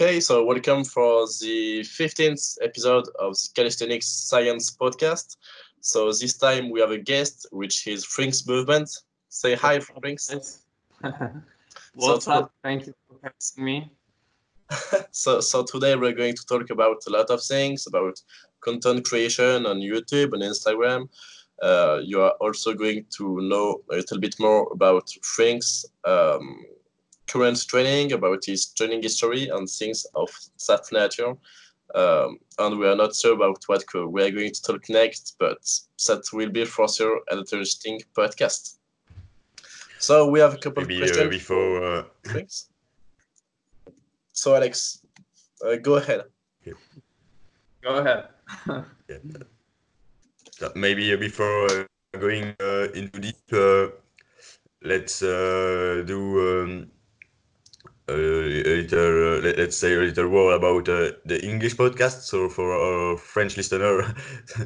Okay, so welcome for the 15th episode of the Calisthenics Science Podcast. So this time we have a guest, which is Frinks Movement. Say hi, Frinks. What's so up? Thank you for having me. so, so today we're going to talk about a lot of things about content creation on YouTube and Instagram. Uh, you are also going to know a little bit more about Frinks. Um, current training, about his training history, and things of that nature. Um, and we are not sure about what we are going to talk next, but that will be for sure an interesting podcast. So we have a couple Maybe, of questions uh, before. Uh... Thanks. So Alex, uh, go ahead. Go ahead. yeah. Maybe uh, before uh, going uh, into deep, let's do. Um, a little, uh, let's say a little word about uh, the English podcast. So for our French listener,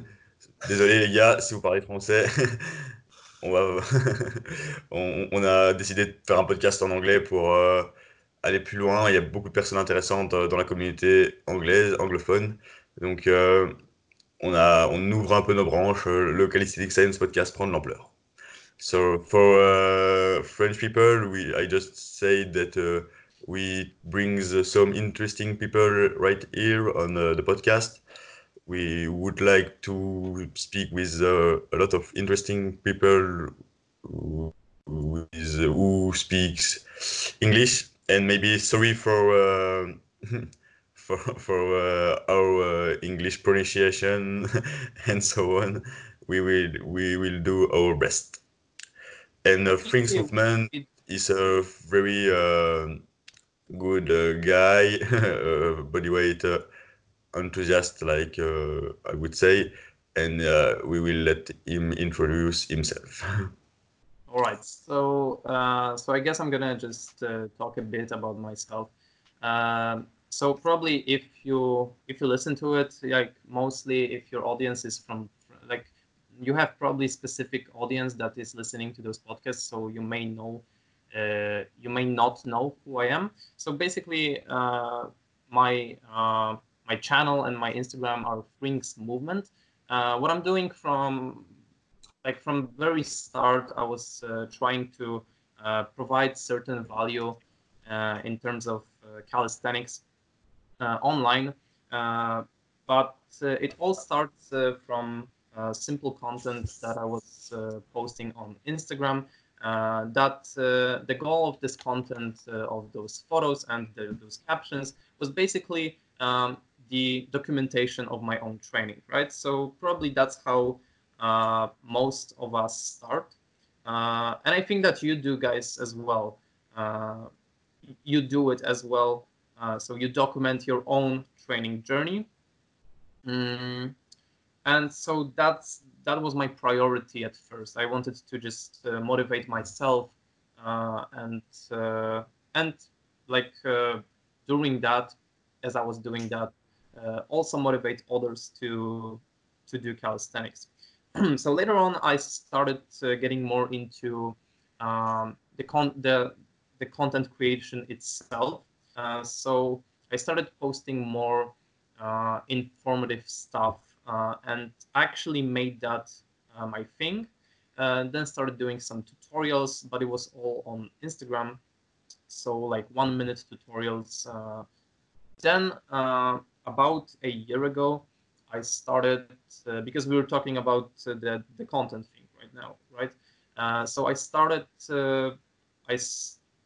désolé les gars, si vous parlez français, on, va on, a décidé de faire un podcast en anglais pour euh, aller plus loin. Il y a beaucoup de personnes intéressantes euh, dans la communauté anglaise, anglophone. Donc euh, on, ouvre un peu nos branches. Le Calisthenics Science podcast prend de l'ampleur. So for French people, we, I just say that we bring some interesting people right here on uh, the podcast. We would like to speak with uh, a lot of interesting people who, who, is, who speaks English and maybe sorry for uh, for for uh, our uh, English pronunciation and so on. We will we will do our best. And uh, Frinks Movement is a very good uh, guy, uh, bodyweight uh, enthusiast, like I would say, and we will let him introduce himself. All right, so so I guess I'm gonna just talk a bit about myself. Um, so probably if you if you listen to it like mostly if your audience is from like you have probably specific audience that is listening to those podcasts so you may know uh, Uh, you may not know who I am. So basically, uh, my uh, my channel and my Instagram are Frinks Movement. Uh, what I'm doing from like from very start, I was uh, trying to provide certain value in terms of calisthenics online, but it all starts from simple content that I was posting on Instagram uh, that uh, the goal of this content uh, of those photos and the, those captions was basically um, the documentation of my own training, right? So probably that's how uh, most of us start. Uh, and I think that you do guys as well. You do it as well. so you document your own training journey. Mm, and so that's that was my priority at first. I wanted to just uh, motivate myself uh, and uh, and like uh, during that, as I was doing that, uh, also motivate others to to do calisthenics. so later on, I started uh, getting more into um, the con the the content creation itself. so I started posting more informative stuff and actually made that uh, my thing. Uh, then started doing some tutorials, but it was all on Instagram. So like one minute tutorials. then about a year ago, I started uh, because we were talking about uh, the the content thing right now, right? Uh, so I started. I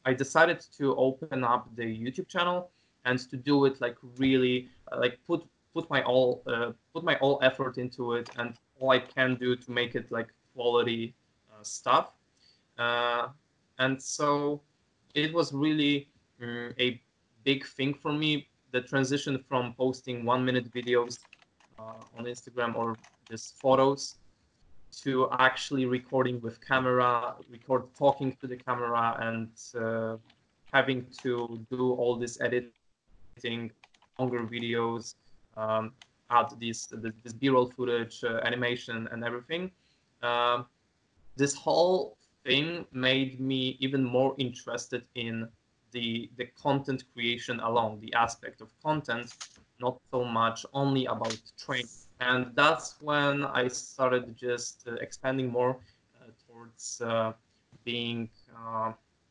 I decided to open up the YouTube channel and to do it like really like put put my all uh, put my all effort into it and all I can do to make it like quality uh, stuff. Uh, and so it was really um, a big thing for me. The transition from posting one minute videos uh, on Instagram or just photos to actually recording with camera, record talking to the camera, and uh, having to do all this editing, longer videos, um, add this this b-roll footage, uh, animation, and everything. Um, this whole thing made me even more interested in the the content creation alone, the aspect of content, not so much only about training. And that's when I started just uh, expanding more uh, towards being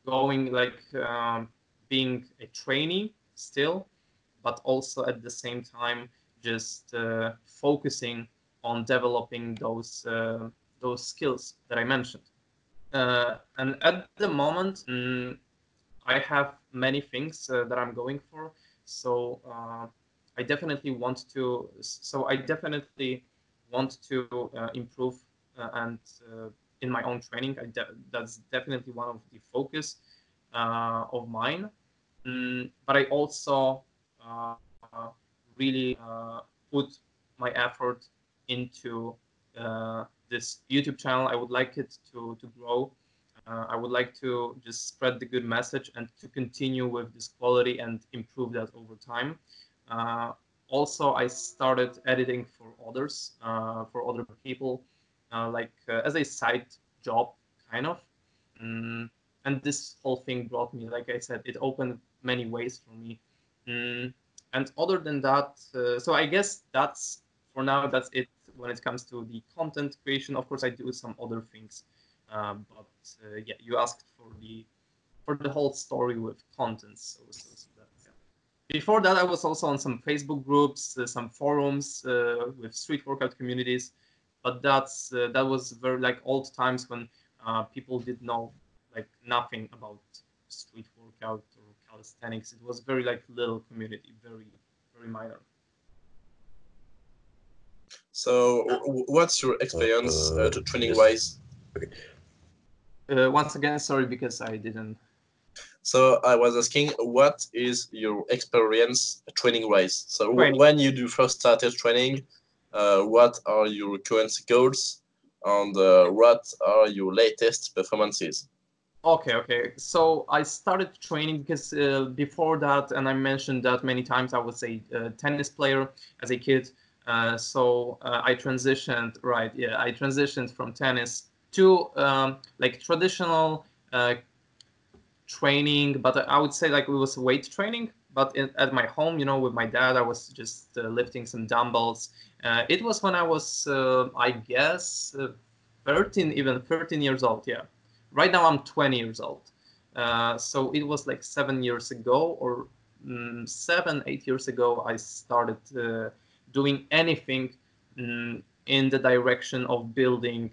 going like um, being a trainee still, but also at the same time just uh, focusing on developing those uh, those skills that I mentioned. Uh, and at the moment, mm, I have many things uh, that I'm going for. So uh, I definitely want to. So I definitely want to uh, improve and in my own training. De that's definitely one of the focus of mine. Mm, but I also really put my effort into uh, this YouTube channel. I would like it to to grow. Uh, I would like to just spread the good message and to continue with this quality and improve that over time. Uh, also, I started editing for others, uh, for other people, uh, like uh, as a side job, kind of. Mm, and this whole thing brought me, like I said, it opened many ways for me. Mm, and other than that, so I guess that's for now. That's it when it comes to the content creation. Of course, I do some other things, um, but uh, yeah, you asked for the for the whole story with content. So, so, so yeah. Before that, I was also on some Facebook groups, uh, some forums uh, with street workout communities, but that's uh, that was very like old times when uh, people did know like nothing about street workout or calisthenics. It was very like little community, very very minor. So, what's your experience uh, uh training yes. wise? Okay. Uh, once again, sorry because I didn't. So I was asking, what is your experience training wise? So training. when you do first started training, uh, what are your current goals, and uh, what are your latest performances? Okay, okay. So I started training because uh, before that, and I mentioned that many times, I was a uh, tennis player as a kid. Uh, so uh, I transitioned, right? Yeah, I transitioned from tennis to um, like traditional uh, training, but I would say like it was weight training. But in, at my home, you know, with my dad, I was just uh, lifting some dumbbells. It was when I was, I guess, 13, even 13 years old. Yeah. Right now I'm 20 years old. so it was like seven years ago or mm, seven, eight years ago, I started doing anything mm, in the direction of building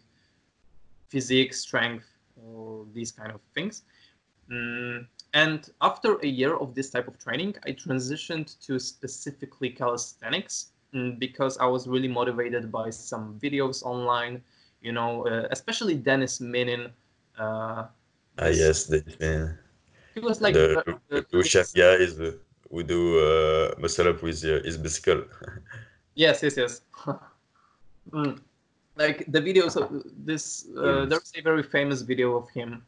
physique, strength, or these kind of things. Mm, and after a year of this type of training, I transitioned to specifically calisthenics because I was really motivated by some videos online, you know, uh, especially Dennis Minin. Uh, ah, yes, Minin. He was like the, the, the chef guy is the, who do uh, muscle up with uh, his bicycle. Yes, yes, yes. mm. Like the videos of this, uh, there's a very famous video of him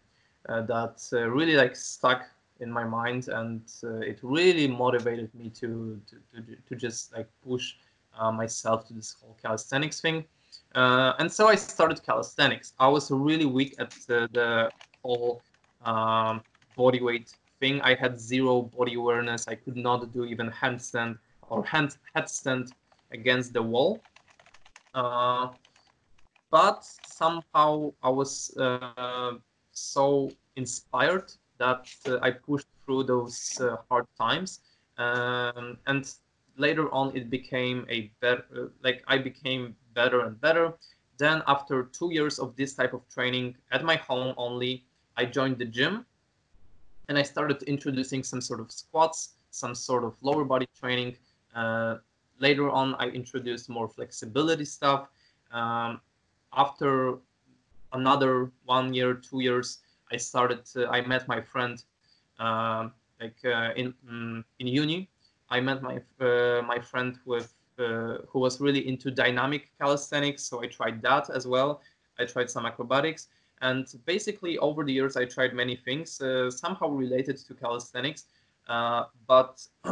uh, that uh, really like stuck in my mind, and uh, it really motivated me to to, to, to just like push uh, myself to this whole calisthenics thing. Uh, and so I started calisthenics. I was really weak at the whole um, body weight thing. I had zero body awareness. I could not do even handstand or hand headstand against the wall. Uh, but somehow I was uh, so inspired that uh, I pushed through those uh, hard times. Um, and later on, it became a better, like I became better and better. Then after two years of this type of training at my home only, I joined the gym and I started introducing some sort of squats, some sort of lower body training, uh, later on, I introduced more flexibility stuff. Um, after another one year, two years, I started. I met my friend, uh, like uh, in um, in uni. I met my uh, my friend with who was really into dynamic calisthenics, so I tried that as well. I tried some acrobatics, and basically over the years, I tried many things uh, somehow related to calisthenics, uh, but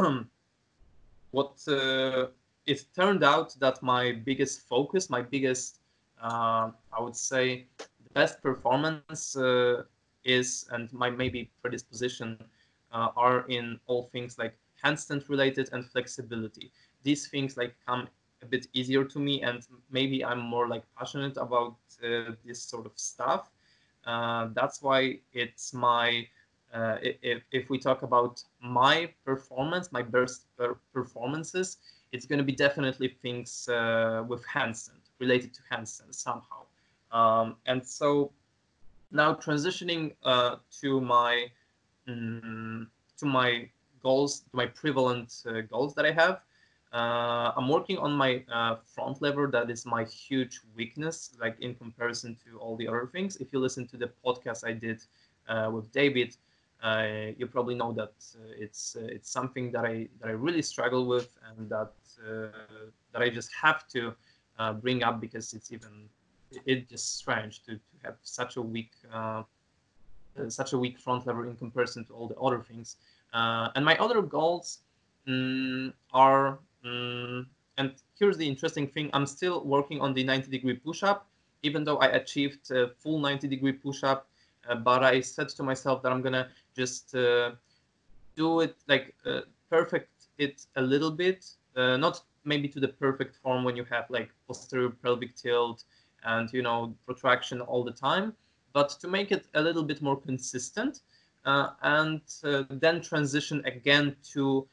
what uh, it turned out that my biggest focus, my biggest, uh, I would say, the best performance uh, is, and my maybe predisposition uh, are in all things like handstand related and flexibility. These things like come a bit easier to me, and maybe I'm more like passionate about uh, this sort of stuff. Uh, that's why it's my uh, if, if we talk about my performance, my best performances, it's going to be definitely things uh, with handstand, related to handstand somehow. Um, and so now transitioning uh, to my um, to my goals, to my prevalent uh, goals that I have. Uh, I'm working on my uh, front lever. That is my huge weakness, like in comparison to all the other things. If you listen to the podcast I did with David, uh, you probably know that uh, it's uh, it's something that I that I really struggle with and that that I just have to bring up because it's even it's just strange to, to have such a weak such a weak front lever in comparison to all the other things. and my other goals um, are um, and here's the interesting thing. I'm still working on the 90 degree push-up even though i achieved a full 90 degree push-up uh, but i said to myself that i'm gonna just uh, do it like uh, perfect it a little bit uh, not maybe to the perfect form when you have like posterior pelvic tilt and you know protraction all the time but to make it a little bit more consistent uh, and uh, then transition again to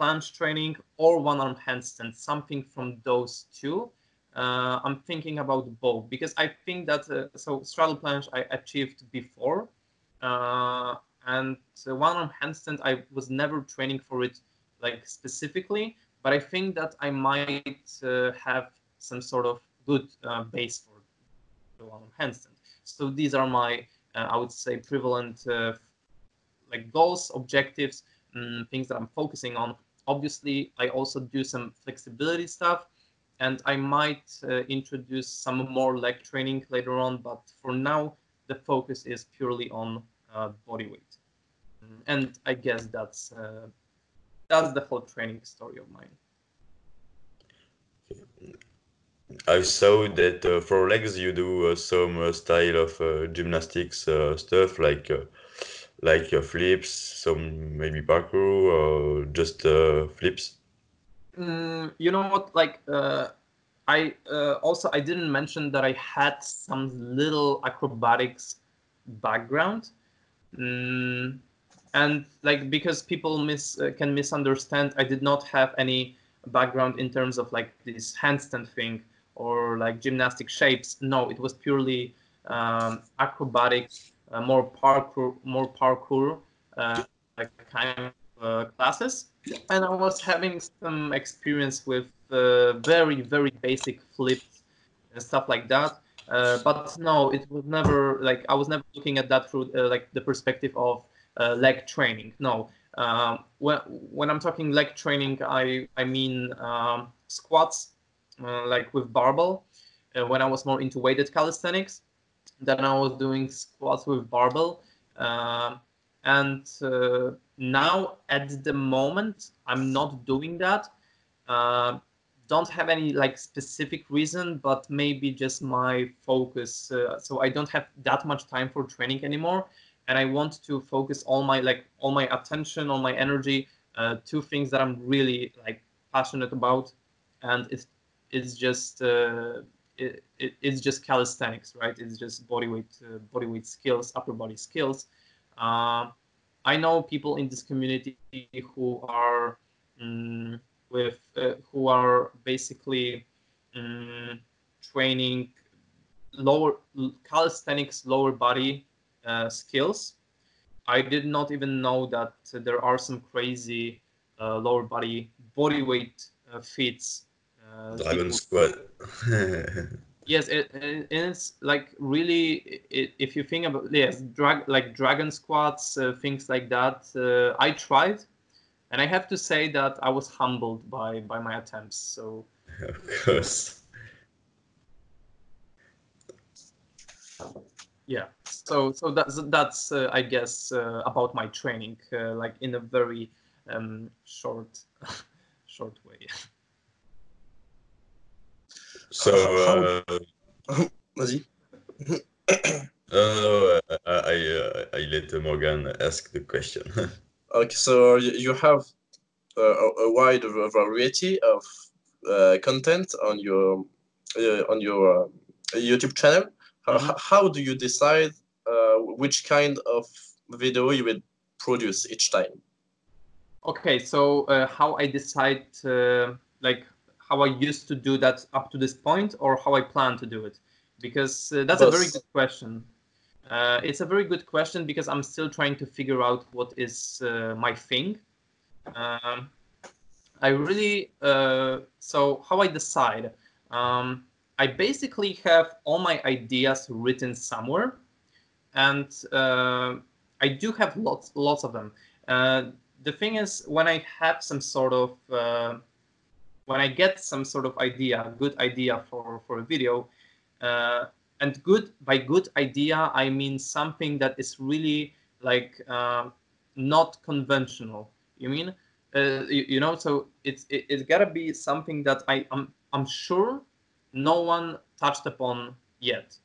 uh, planche training or one arm handstand something from those two. I'm thinking about both because i think that so straddle planche i achieved before uh, and one arm handstand i was never training for it like specifically but i think that i might uh, have some sort of good uh, base for the one arm handstand. So these are my uh, i would say prevalent uh, like goals objectives um, things that i'm focusing on obviously i also do some flexibility stuff and i might uh, introduce some more leg training later on but for now the focus is purely on uh, body weight and I guess that's uh, that's the whole training story of mine. I saw that uh, for legs you do uh, some uh, style of gymnastics stuff like like your flips, some maybe parkour or just flips. Mm, you know what? Like I also I didn't mention that I had some little acrobatics background. Mm, and like because people mis uh, can misunderstand i did not have any background in terms of like this handstand thing or like gymnastic shapes no it was purely um, acrobatic uh, more parkour more parkour uh, like kind of uh, classes and i was having some experience with uh, very very basic flips and stuff like that but no it was never like i was never looking at that through like the perspective of leg training. No, um, when, when I'm talking leg training, I, I mean um, squats, like with barbell. When I was more into weighted calisthenics, then I was doing squats with barbell. Um, and uh, now, at the moment, I'm not doing that. Uh, don't have any like specific reason, but maybe just my focus. Uh, so I don't have that much time for training anymore and I want to focus all my like all my attention, all my energy uh, to things that I'm really like passionate about, and it's it's just uh, it, it, it's just calisthenics, right? It's just body weight uh, body weight skills, upper body skills. Uh, I know people in this community who are um, with uh, who are basically um, training lower calisthenics lower body uh, skills. I did not even know that there are some crazy uh, lower body body weight uh. Dragon squat. yes, it, it, it's like really. It, if you think about yes, drag like dragon squats, things like that. I tried, and I have to say that I was humbled by by my attempts. So of course. yeah so so that's that's uh, i guess uh, about my training uh, like in a very um, short short way so uh, vas-y uh, I, I, I let Morgan ask the question Okay, so you have a, a wide variety of uh, content on your uh, on your uh, YouTube channel. Mm -hmm. How do you decide uh, which kind of video you will produce each time? Okay, so uh, how I decide, like how I used to do that up to this point, or how I plan to do it? Because that's Both. a very good question. Uh, it's a very good question because I'm still trying to figure out what is uh, my thing. Um, I really, uh, so how I decide, um, I basically have all my ideas written somewhere and uh, I do have lots, lots of them. Uh, the thing is when I have some sort of, uh, when I get some sort of idea, good idea for, for a video, and good by good idea i mean something that is really like uh, not conventional. You mean? Uh, you, you, know so it's it, it's gotta be something that i i'm, I'm sure no one touched upon yet.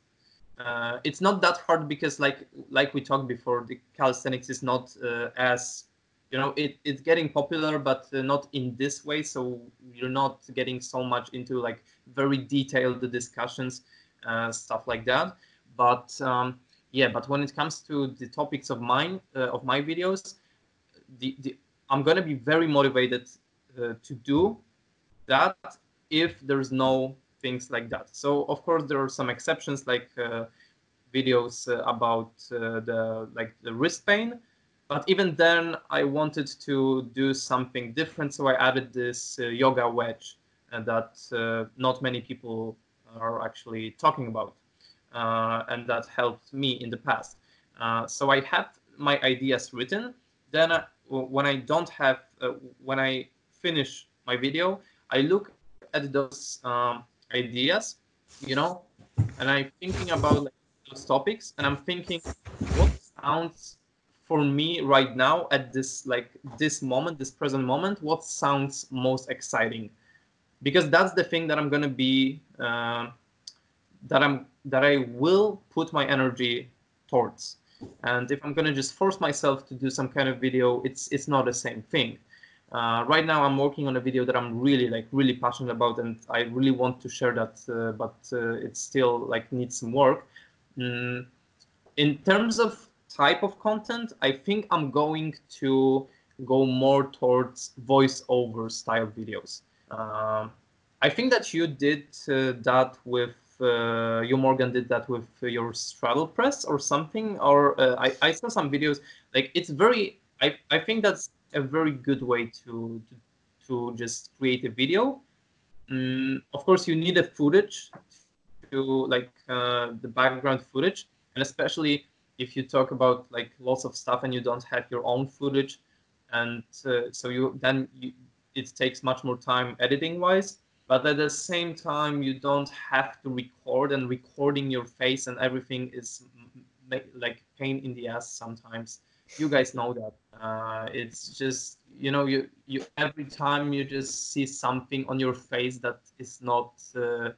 Uh, it's not that hard because like like we talked before the calisthenics is not uh, as you know it, it's getting popular but uh, not in this way so you're not getting so much into like very detailed discussions uh, stuff like that. But um, yeah, but when it comes to the topics of mine uh, of my videos, the, the I'm gonna be very motivated uh, to do that if there's no things like that. So of course there are some exceptions like uh, videos uh, about the like the wrist pain, but even then I wanted to do something different, so I added this yoga wedge, and that not many people are actually talking about. Uh, and that helped me in the past. Uh, so I had my ideas written. Then uh, when I don't have, uh, when I finish my video, I look at those um, ideas, you know, and I'm thinking about like, those topics, and I'm thinking, what sounds for me right now at this like this moment, this present moment, what sounds most exciting? because that's the thing that I'm gonna be uh, that I'm that I will put my energy towards. And if I'm gonna just force myself to do some kind of video, it's it's not the same thing. Uh, right now, I'm working on a video that I'm really like really passionate about, and I really want to share that, uh, but uh, it still like needs some work. Mm, in terms of type of content, I think I'm going to go more towards voiceover style videos. Um, I think that you did uh, that with uh, you Morgan did that with your straddle press or something or uh, I, I saw some videos like it's very I, I think that's a very good way to to, to just create a video mm, of course you need a footage to like uh, the background footage and especially if you talk about like lots of stuff and you don't have your own footage and uh, so you then you, it takes much more time editing wise but at the same time you don't have to record and recording your face and everything is like pain in the ass sometimes. You guys know that. Uh, it's just you know you you every time you just see something on your face that is not uh,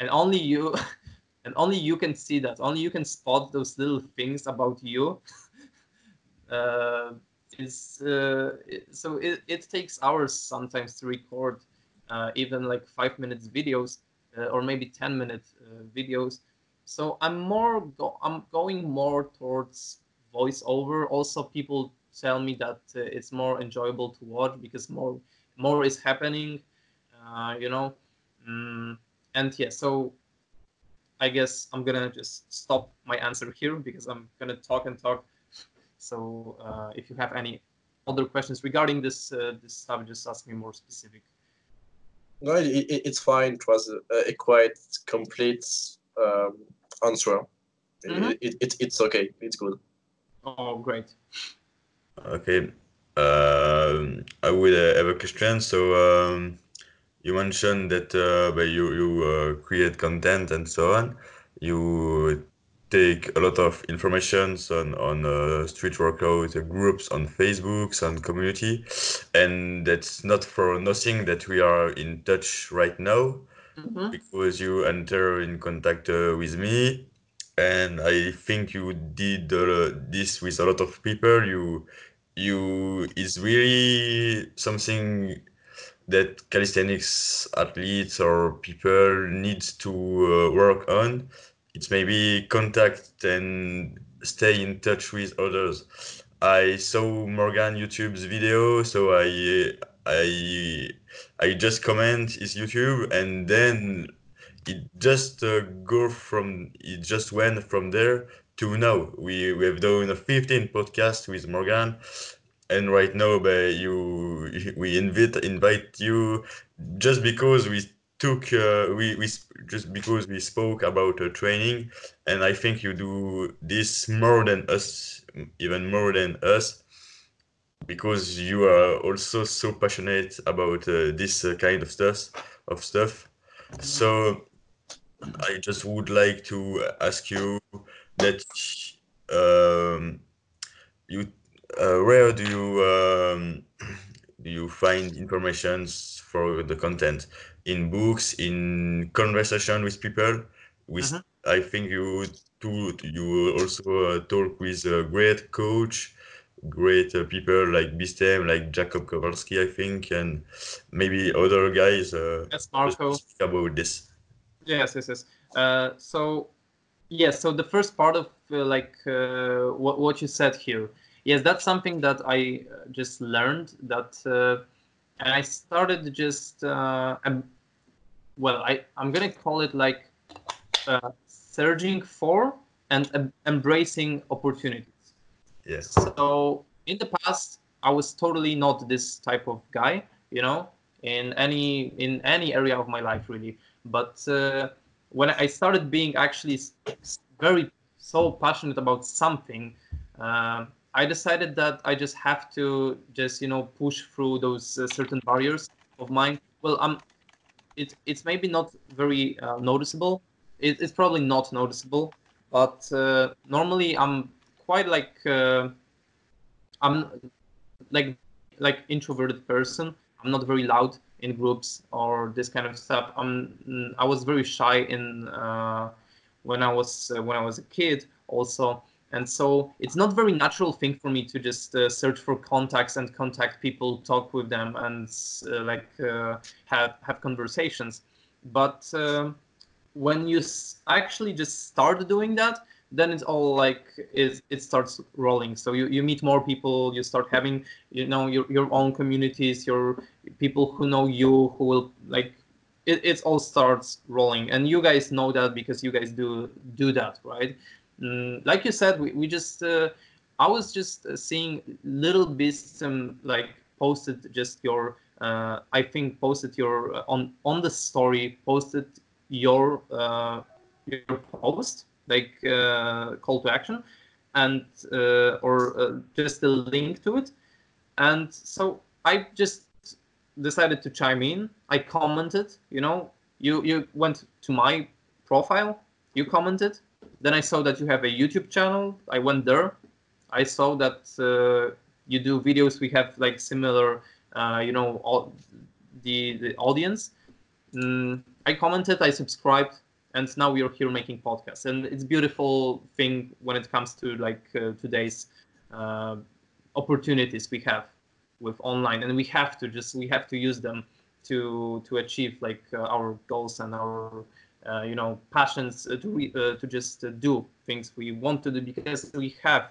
and only you and only you can see that. Only you can spot those little things about you. Uh, uh, so it, it takes hours sometimes to record uh, even like five minutes videos uh, or maybe 10 minute uh, videos. So i'm more go i'm going more towards voiceover. Also people tell me that uh, it's more enjoyable to watch because more more is happening uh, you know? Mm, and yeah so i guess i'm gonna just stop my answer here because i'm gonna talk and talk so uh, if you have any other questions regarding this uh, this stuff, just ask me more specific. No, it, it's fine. It was a, a quite complete um, answer. Mm -hmm. it, it, it's okay. It's good. Oh, great. Okay. Uh, I will uh, have a question. So um, you mentioned that uh, you you uh, create content and so on. You take a lot of information on on uh, street workout groups on Facebook, on community, and that's not for nothing that we are in touch right now, mm-hmm. because you enter in contact uh, with me, and I think you did uh, this with a lot of people. You you is really something that calisthenics athletes or people need to uh, work on. It's maybe contact and stay in touch with others. I saw Morgan YouTube's video, so I I I just comment his YouTube, and then it just uh, go from it just went from there to now. We we have done a 15 podcast with Morgan, and right now, but you we invite invite you just because we took uh, we we just because we spoke about uh, training, and I think you do this more than us, even more than us, because you are also so passionate about uh, this uh, kind of stuff of stuff. So I just would like to ask you that um, you uh, where do you um, do you find informations for the content in books in conversation with people with Mhm. i think you too you also uh, talk with a great coach great uh, people like bistem like jacob kowalski i think and maybe other guys uh, Yes, Marco. speak about this Yes, yes, yes. Uh, so, yes. So the first part of uh, like uh, what what you said here, yes, that's something that I uh, just learned that, uh, and I started just, uh, well, I I'm gonna call it like uh, searching for and em- embracing opportunities. yes So in the past, I was totally not this type of guy, you know, in any in any area of my life really. But uh, when I started being actually very so passionate about something, um I decided that I just have to just you know push through those uh, certain barriers of mine. Well, I'm it, it's maybe not very uh, noticeable. It, it's probably not noticeable, but uh, normally I'm quite like uh, I'm like like introverted person. I'm not very loud in groups or this kind of stuff. I'm I was very shy in uh, when I was uh, when I was a kid also, and so it's not very natural thing for me to just uh, search for contacts and contact people, talk with them, and uh, like uh, have have conversations. But um when you actually just start doing that then it's all like it, it starts rolling. So you, you meet more people you start having you know your, your own communities your people who know you who will like it, it all starts rolling. And you guys know that because you guys do do that right mm, like you said we, we just uh, i was just uh, seeing little bits um, like posted just your uh, i think posted your uh, on on the story posted your uh, your post like uh, call to action and uh, or just a link to it. And so i just decided to chime in. I commented you know you you went to my profile you commented then i saw that you have a youtube channel. I went there i saw that uh, you do videos we have like similar uh, you know all the the audience. Mm, I commented, I subscribed, and now we are here making podcasts. And it's beautiful thing when it comes to like uh, today's uh, opportunities we have with online, and we have to just we have to use them to to achieve like uh, our goals and our you know passions uh, to uh, to just uh, do things we want to do because we have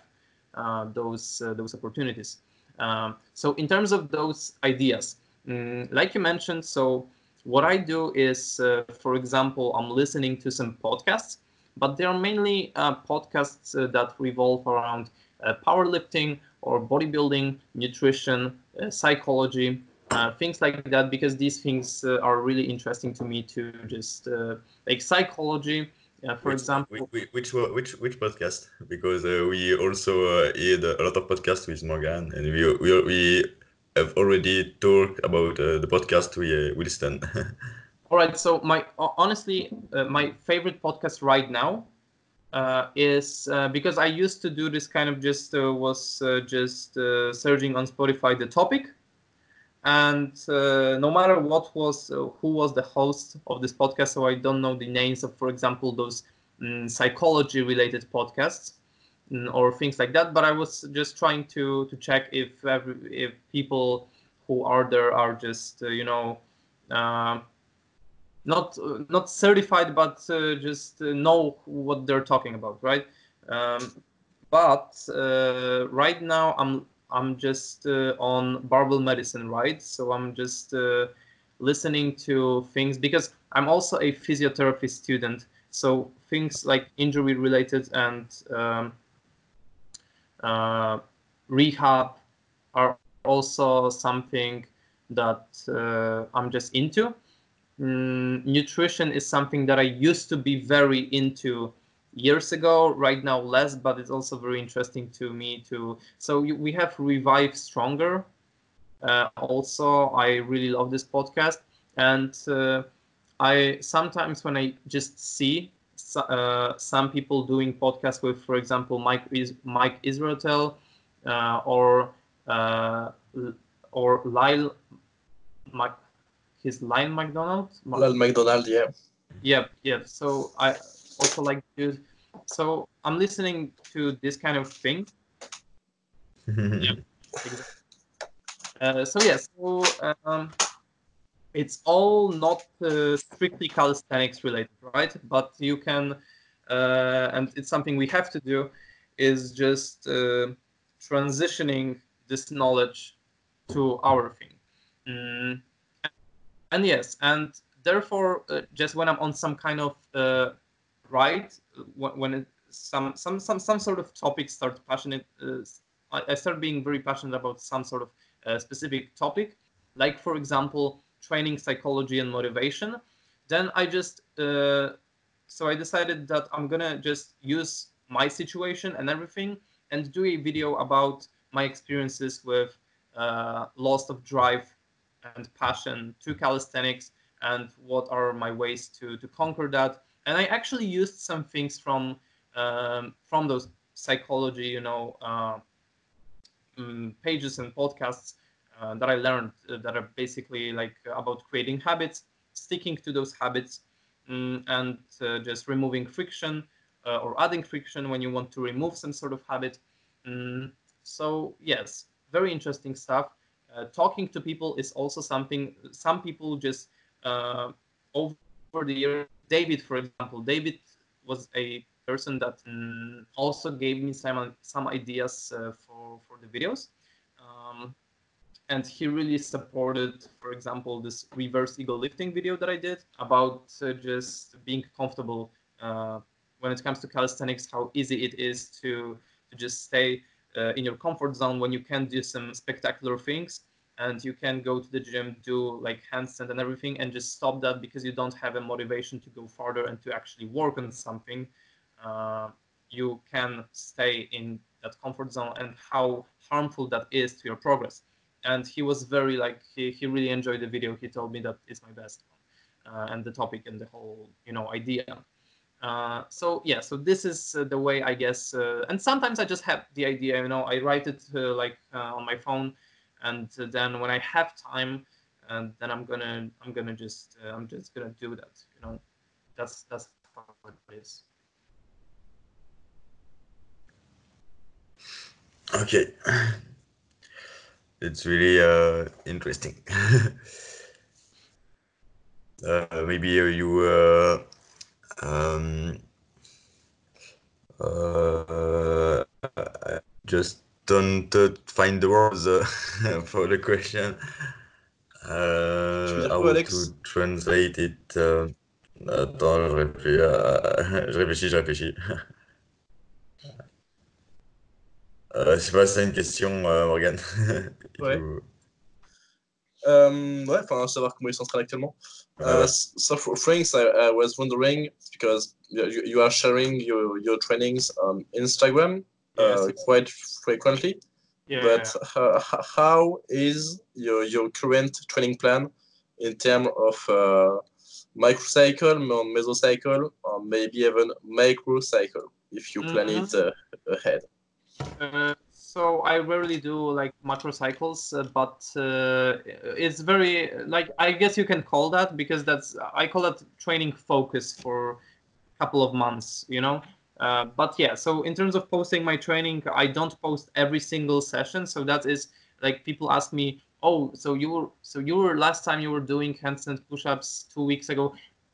uh, those uh, those opportunities. Um, so in terms of those ideas, mm, like you mentioned, so what I do is, uh, for example, I'm listening to some podcasts, but they are mainly uh, podcasts uh, that revolve around uh, powerlifting or bodybuilding, nutrition, uh, psychology, uh, things like that, because these things uh, are really interesting to me to just uh, like psychology. Uh, for which, example, which which which which podcast because uh, we also uh, had a lot of podcasts with Morgan and we we, we have already talked about uh, the podcast we uh, we listen All right. So my honestly, uh, my favorite podcast right now uh, is uh, because I used to do this kind of just uh, was uh, just uh, searching on Spotify the topic, and uh, no matter what was uh, who was the host of this podcast, so I don't know the names of, for example, those um, psychology related podcasts. mm, or things like that. But I was just trying to to check if every, if people who are there are just uh, you know uh, not not certified, but uh, just uh, know what they're talking about, right? Um, but uh, right now I'm I'm just on barbell medicine, right? So I'm just listening to things because I'm also a physiotherapy student. So things like injury related and um, uh, rehab are also something that uh, I'm just into. Mm, nutrition is something that I used to be very into years ago. Right now, less, but it's also very interesting to me to So we have Revive Stronger. Uh, also, I really love this podcast, and uh, I sometimes when I just see uh, some people doing podcasts with, for example, Mike is Mike Israetel uh, or uh, or Lyle Mike his line McDonald. Lyle McDonald, yeah. Yeah, yeah. So I also like to. So I'm listening to this kind of thing. yeah. Uh, so yes, yeah, so um, it's all not uh, strictly calisthenics related, right? But you can, uh, and it's something we have to do, is just uh, transitioning this knowledge to our thing. Mm, and yes, and therefore, uh, just when I'm on some kind of ride, when it, some some some some sort of topic start passionate, uh, I, I, start being very passionate about some sort of uh, specific topic, like for example, training psychology and motivation. Then I just uh, so I decided that I'm gonna just use my situation and everything and do a video about my experiences with uh, loss of drive and passion to calisthenics and what are my ways to to conquer that and i actually used some things from um, from those psychology you know uh, um, pages and podcasts uh, that i learned uh, that are basically like about creating habits sticking to those habits um, and uh, just removing friction uh, or adding friction when you want to remove some sort of habit. Mm, so yes very interesting stuff. Uh, talking to people is also something some people just over the year david for example. David was a person that um, also gave me some some ideas uh, for for the videos. Um, and he really supported for example this reverse ego lifting video that i did about uh, just being comfortable uh, when it comes to calisthenics how easy it is to to just stay uh, in your comfort zone when you can do some spectacular things and you can go to the gym do like handstand and everything and just stop that because you don't have a motivation to go farther and to actually work on something. Uh, you can stay in that comfort zone and how harmful that is to your progress. And he was very like he, he really enjoyed the video. He told me that it's my best one uh, and the topic and the whole you know idea. Uh, so yeah, so this is uh, the way I guess, uh, and sometimes I just have the idea, you know, I write it uh, like uh, on my phone, and then when I have time, and then I'm gonna I'm gonna just I'm just gonna do that, you know, that's that's how it is. Okay, it's really uh interesting. uh, maybe you um, uh, just don't uh, find the words uh, for the question. Uh, how to translate it? Uh, attends, je réfléchis, euh, je réfléchis, je réfléchis. Euh, je sais pas si c'est une question, euh, Morgane. ouais. Um, ouais, enfin, savoir comment ils s'entraînent actuellement. Uh, so for things I, I, was wondering because you, you are sharing your, your trainings on Instagram yes, uh, quite frequently. Yeah. But uh, how is your, your current training plan in terms of uh, microcycle, mesocycle, or maybe even macrocycle if you plan mm -hmm. it uh, ahead? Uh, so I rarely do like macro cycles, uh, but uh, it's very like I guess you can call that because that's I call that training focus for a couple of months, you know. Uh, but yeah, so in terms of posting my training, I don't post every single session. So that is like people ask me, oh, so you were so you were last time you were doing handstand push-ups two weeks ago.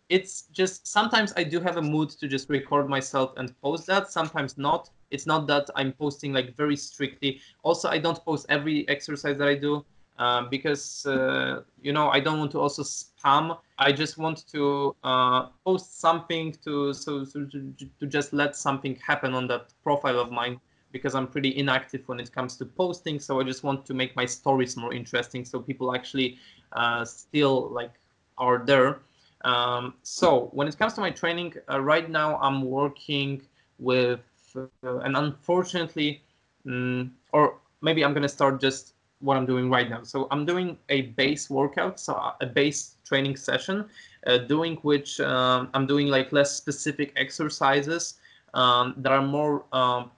It's just sometimes I do have a mood to just record myself and post that. Sometimes not. It's not that I'm posting like very strictly. Also, I don't post every exercise that I do um, because uh, you know I don't want to also spam. I just want to uh, post something to so, so to, just let something happen on that profile of mine because I'm pretty inactive when it comes to posting. So I just want to make my stories more interesting so people actually uh, still like are there. Um, so when it comes to my training, uh, right now I'm working with, uh, and unfortunately, um, or maybe I'm gonna start just what I'm doing right now. So I'm doing a base workout, so a base training session, uh, doing which um, I'm doing like less specific exercises um, that are more, um,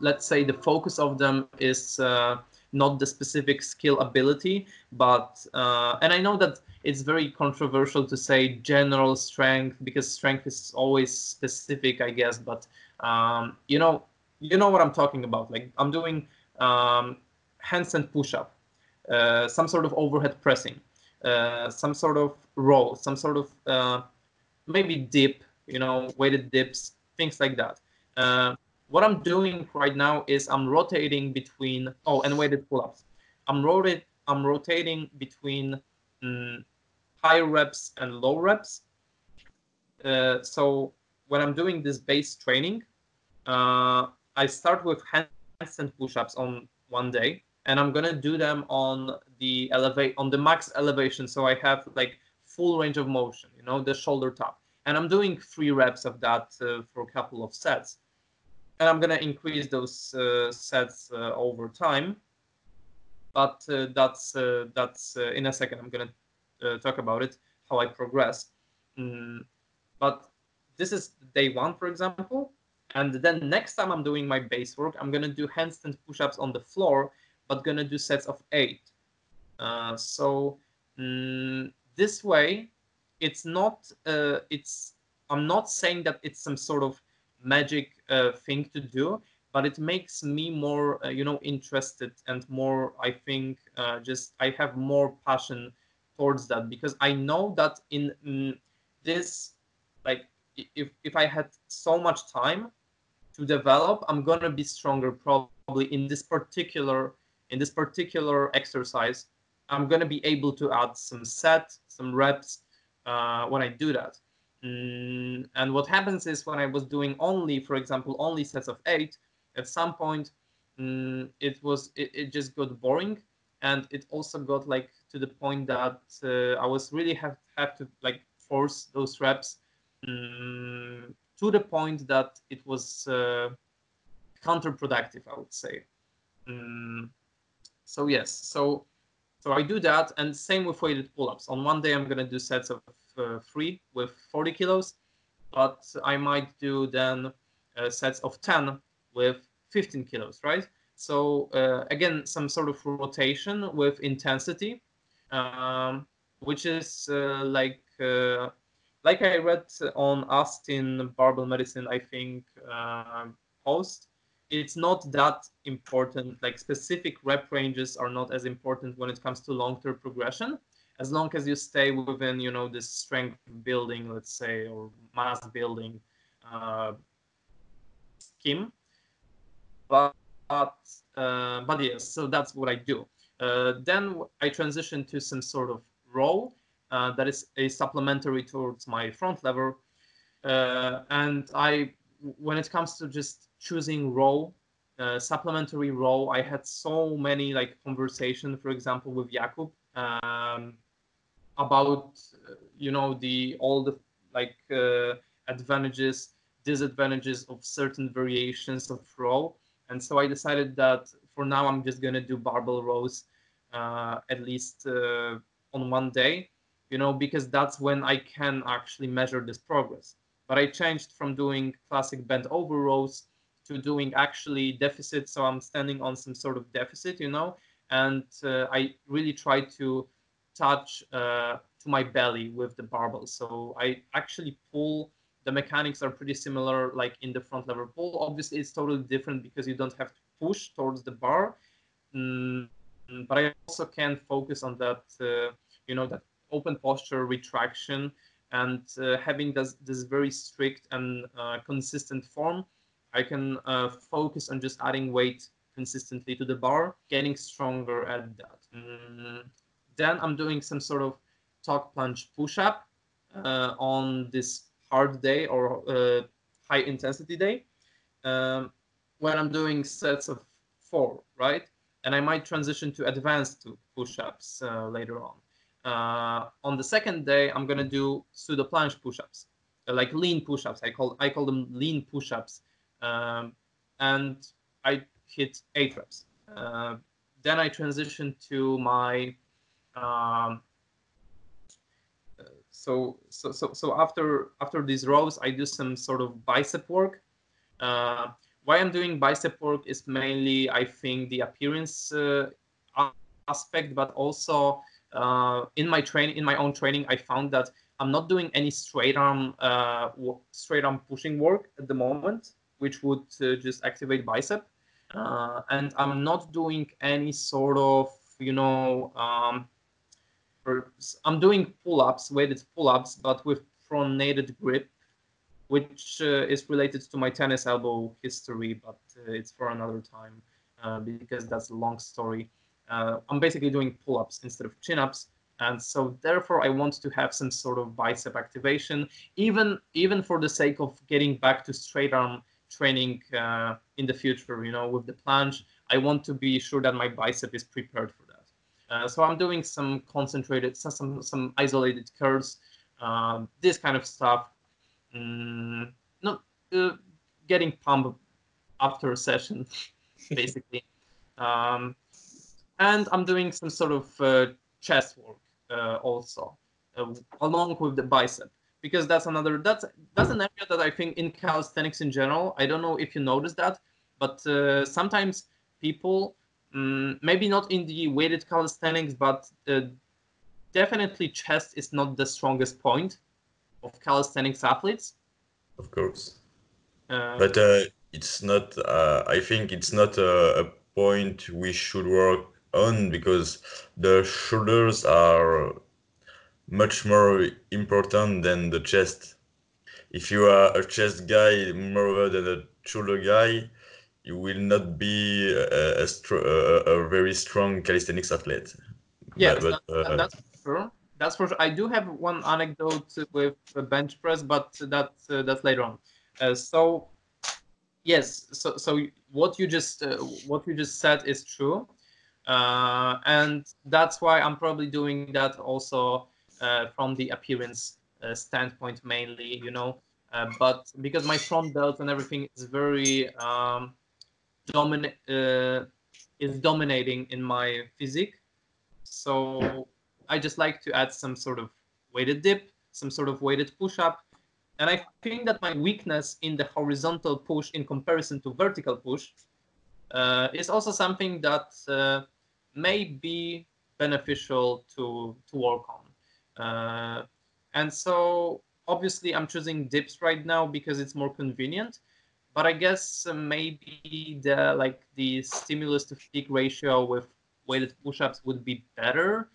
let's say, the focus of them is uh, not the specific skill ability, but uh, and I know that it's very controversial to say general strength because strength is always specific, I guess. But um, you know, you know what I'm talking about. Like I'm doing um, handstand push-up, uh, some sort of overhead pressing, uh, some sort of row, some sort of uh, maybe dip, you know, weighted dips, things like that. Uh, what I'm doing right now is I'm rotating between oh and weighted pull-ups. I'm rotate I'm rotating between um, high reps and low reps. Uh, so when I'm doing this base training, uh, I start with handstand push-ups on one day and I'm gonna do them on the elevate on the max elevation. So I have like full range of motion, you know, the shoulder top. And I'm doing three reps of that uh, for a couple of sets. And I'm gonna increase those uh, sets uh, over time. But uh, that's uh, that's uh, in a second. I'm gonna talk about it, how I progress. Mm, but this is day one, for example. And then next time I'm doing my base work, I'm gonna do handstand push-ups on the floor but gonna do sets of eight. Uh, so mm, this way, it's not. Uh, it's. I'm not saying that it's some sort of magic uh, thing to do, but it makes me more, uh, you know, interested and more. I think uh, just I have more passion towards that because I know that in mm, this, like, if if I had so much time to develop, I'm gonna be stronger probably in this particular in this particular exercise, I'm going to be able to add some set, some reps uh, when I do that. Mm, and what happens is when I was doing only, for example, only sets of eight, at some point mm, it was it, it just got boring, and it also got like to the point that uh, I was really have have to like force those reps mm, to the point that it was uh, counterproductive, I would say. So yes, so so I do that, and same with weighted pull-ups. On one day, I'm gonna do sets of uh, three with 40 kilos, but I might do then uh, sets of 10 with 15 kilos, right? So uh, again, some sort of rotation with intensity, um, which is uh, like uh, like I read on Austin Barbell Medicine, I think uh, post it's not that important. Like specific rep ranges are not as important when it comes to long-term progression, as long as you stay within, you know, this strength building, let's say, or mass building uh, scheme. But but, uh, but yes, so that's what I do. Uh, then I transition to some sort of role uh, that is a supplementary towards my front lever, uh, and I when it comes to just choosing row, uh, supplementary row, I had so many like conversation, for example, with Jakub um, about uh, you know the all the like uh, advantages, disadvantages of certain variations of row, and so I decided that for now I'm just gonna do barbell rows uh, at least uh, on one day, you know, because that's when I can actually measure this progress. But I changed from doing classic bent over rows to doing actually deficit. So I'm standing on some sort of deficit, you know, and uh, I really try to touch uh, to my belly with the barbell. So I actually pull the mechanics are pretty similar, like in the front lever pull. Obviously, it's totally different because you don't have to push towards the bar. Mm, but I also can focus on that, uh, you know, that open posture retraction and uh, having this, this very strict and uh, consistent form. I can uh, focus on just adding weight consistently to the bar, getting stronger at that. Mm, then I'm doing some sort of tuck planche push up uh, on this hard day or uh, high intensity day um, when I'm doing sets of four, right? And I might transition to advanced push ups uh, later on. Uh, on the second day, I'm gonna do pseudo planche push ups, like lean push ups. I call I call them lean push ups, um, and I hit eight reps. Uh, then I transition to my um, so so so so after after these rows i do some sort of bicep work uh, why i'm doing bicep work is mainly i think the appearance uh, aspect but also uh, in my training in my own training i found that i'm not doing any straight arm uh, straight arm pushing work at the moment which would uh, just activate bicep uh, and i'm not doing any sort of you know um, I'm doing pull-ups, weighted pull-ups, but with pronated grip, which uh, is related to my tennis elbow history, but uh, it's for another time uh, because that's a long story. Uh, I'm basically doing pull-ups instead of chin-ups, and so therefore I want to have some sort of bicep activation, even even for the sake of getting back to straight arm training uh, in the future. You know, with the planche. I want to be sure that my bicep is prepared for that. Uh, so I'm doing some concentrated, some some isolated curls, um, this kind of stuff. Mm, not uh, getting pumped after a session, basically. Um, and I'm doing some sort of uh, chest work uh, also, uh, along with the bicep, because that's another that's that's an area that I think in calisthenics in general. I don't know if you notice that, but sometimes people Mm, maybe not in the weighted calisthenics, but uh, definitely chest is not the strongest point of calisthenics athletes. Of course. Uh, but uh, it's not, uh, I think it's not a, a, point we should work on because the shoulders are much more important than the chest. If you are a chest guy more than a shoulder guy, you will not be a, a, a, a very strong calisthenics athlete. Yeah, but, but, uh, that's true. That's for sure. I do have one anecdote with bench press, but that's uh, that's later on. Uh, so yes, so so what you just uh, what you just said is true, uh, and that's why I'm probably doing that also from the appearance standpoint mainly. You know, but because my front delt and everything is very um, dominate uh, is dominating in my physique. So I just like to add some sort of weighted dip, some sort of weighted push up. And I think that my weakness in the horizontal push in comparison to vertical push uh, is also something that uh, may be beneficial to, to work on. Uh, and so obviously I'm choosing dips right now because it's more convenient but I guess uh, maybe the like the stimulus to fatigue ratio with weighted push-ups would be better.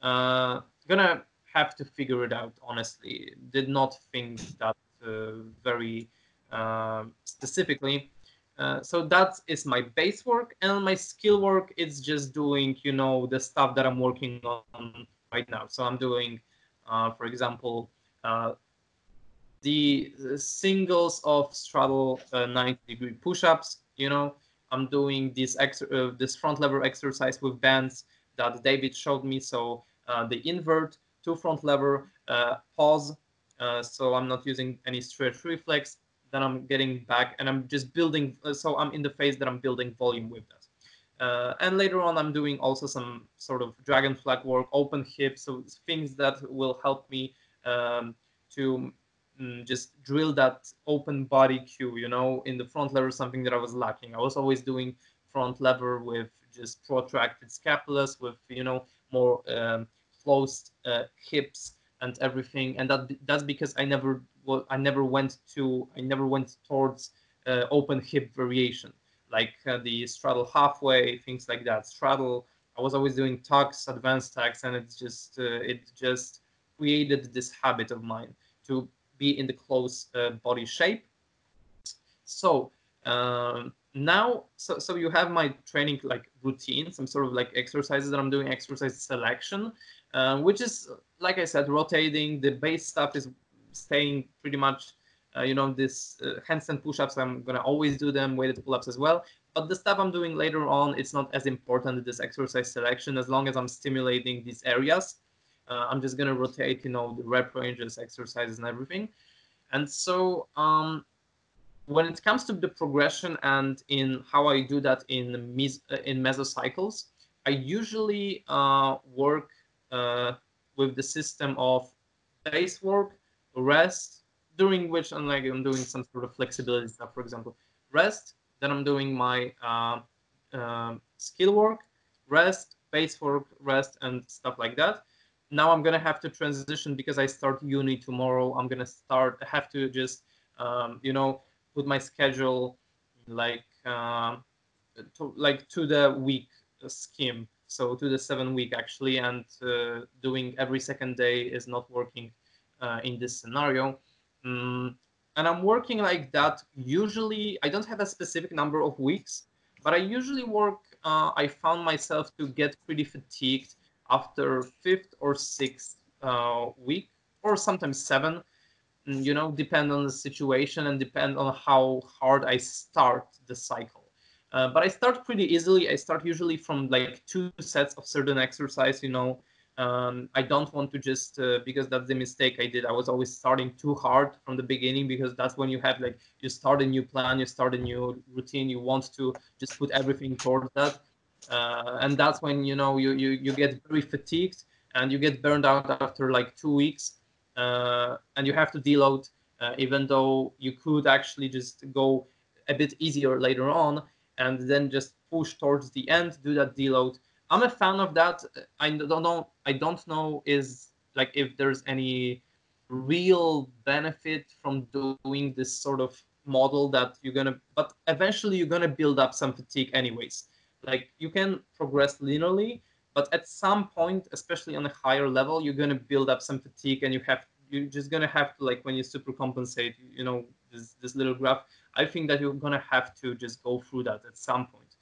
Uh, gonna have to figure it out. Honestly, did not think that uh, very uh, specifically. Uh, so that is my base work, and my skill work is just doing you know the stuff that I'm working on right now. So I'm doing, uh, for example, the singles of straddle uh, 90 degree push-ups you know. I'm doing this ex- uh, this front lever exercise with bands that david showed me. So uh, the invert to front lever uh, pause uh, so i'm not using any stretch reflex. Then i'm getting back and i'm just building uh, so i'm in the phase that i'm building volume with that and later on i'm doing also some sort of dragon flag work open hips so things that will help me um, to mm, just drill that open body cue, you know, in the front lever, something that I was lacking. I was always doing front lever with just protracted scapulas, with, you know, more um, closed uh, hips and everything, and that that's because I never well, I never went to I never went towards uh, open hip variation like uh, the straddle halfway, things like that. Straddle. I was always doing tucks, advanced tucks, and it's just uh, it just created this habit of mine to be in the close uh, body shape. So um, now, so so you have my training like routine, some sort of like exercises that I'm doing, exercise selection, uh, which is like I said, rotating. The base stuff is staying pretty much uh, you know, this uh, handstand push-ups, I'm gonna always do them, weighted pull-ups as well. But the stuff I'm doing later on, it's not as important this exercise selection as long as I'm stimulating these areas. Uh, I'm just gonna rotate, you know, the rep ranges, exercises, and everything. And so um, when it comes to the progression and in how I do that in mes- uh, in mesocycles, I usually uh, work uh, with the system of base work, rest, during which I'm like I'm doing some sort of flexibility stuff, for example, rest. Then I'm doing my uh, skill work, rest, base work, rest, and stuff like that. Now I'm gonna have to transition because I start uni tomorrow. I'm gonna start. Have to just um, you know put my schedule like um, to, like to the week scheme. So to the seven week actually, and uh, doing every second day is not working uh, in this scenario. Mm, and I'm working like that. Usually, I don't have a specific number of weeks, but I usually work. Uh, I found myself to get pretty fatigued after fifth or sixth uh, week, or sometimes seven. Mm, you know, depend on the situation and depend on how hard I start the cycle. Uh, but I start pretty easily. I start usually from like two sets of certain exercise. You know, um, I don't want to just uh, because that's the mistake I did. I was always starting too hard from the beginning because that's when you have like you start a new plan, you start a new routine, you want to just put everything towards that, uh, and that's when you know you you you get very fatigued and you get burned out after like two weeks, uh, and you have to deload, uh, even though you could actually just go a bit easier later on and then just push towards the end, do that deload I'm a fan of that. I don't know. I don't know is like if there's any real benefit from doing this sort of model that you're gonna. But eventually, you're gonna build up some fatigue, anyways. Like you can progress linearly, but at some point, especially on a higher level, you're gonna build up some fatigue, and you have you're just gonna have to like when you super compensate. You know this this little graph. I think that you're gonna have to just go through that at some point.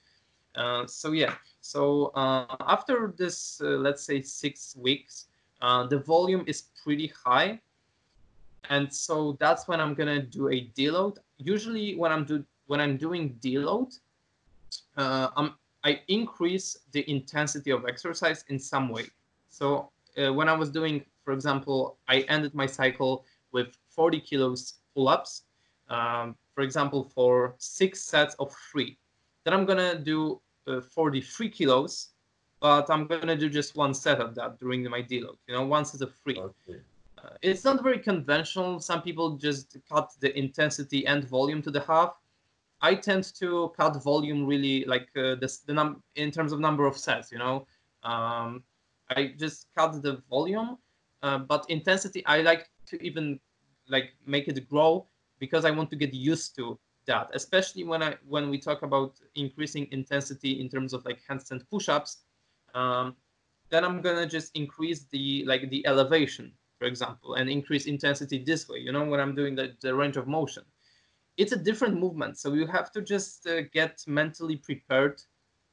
Uh, so yeah, so uh, after this, uh, let's say six weeks, uh, the volume is pretty high. And so that's when I'm gonna do a deload. Usually when I'm do when I'm doing deload, I'm, I increase the intensity of exercise in some way. So uh, when I was doing, for example, I ended my cycle with 40 kilos pull-ups, um, for example, for six sets of three. Then I'm gonna do 43 kilos, but I'm gonna do just one set of that during my deload. You know, one set of three. Okay. Uh, it's not very conventional. Some people just cut the intensity and volume to the half. I tend to cut volume really like uh, this, the num in terms of number of sets. You know, um, I just cut the volume, uh, but intensity I like to even like make it grow because I want to get used to that, especially when I when we talk about increasing intensity in terms of like handstand push-ups. Um, then I'm gonna just increase the like the elevation, for example, and increase intensity this way. You know, when I'm doing the, the range of motion, it's a different movement, so you have to just uh, get mentally prepared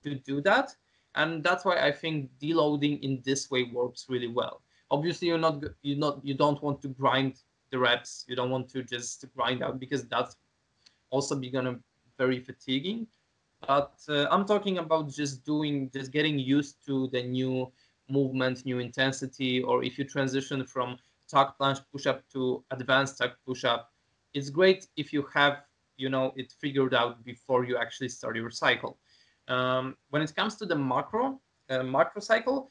to do that, and that's why I think deloading in this way works really well. Obviously, you're not you not you don't want to grind the reps. You don't want to just grind out because that's also be gonna very fatiguing. But uh, I'm talking about just doing, just getting used to the new movement, new intensity, or if you transition from tuck planche push-up to advanced tuck push-up, it's great if you have, you know, it figured out before you actually start your cycle. Um, when it comes to the macro, uh, macro cycle,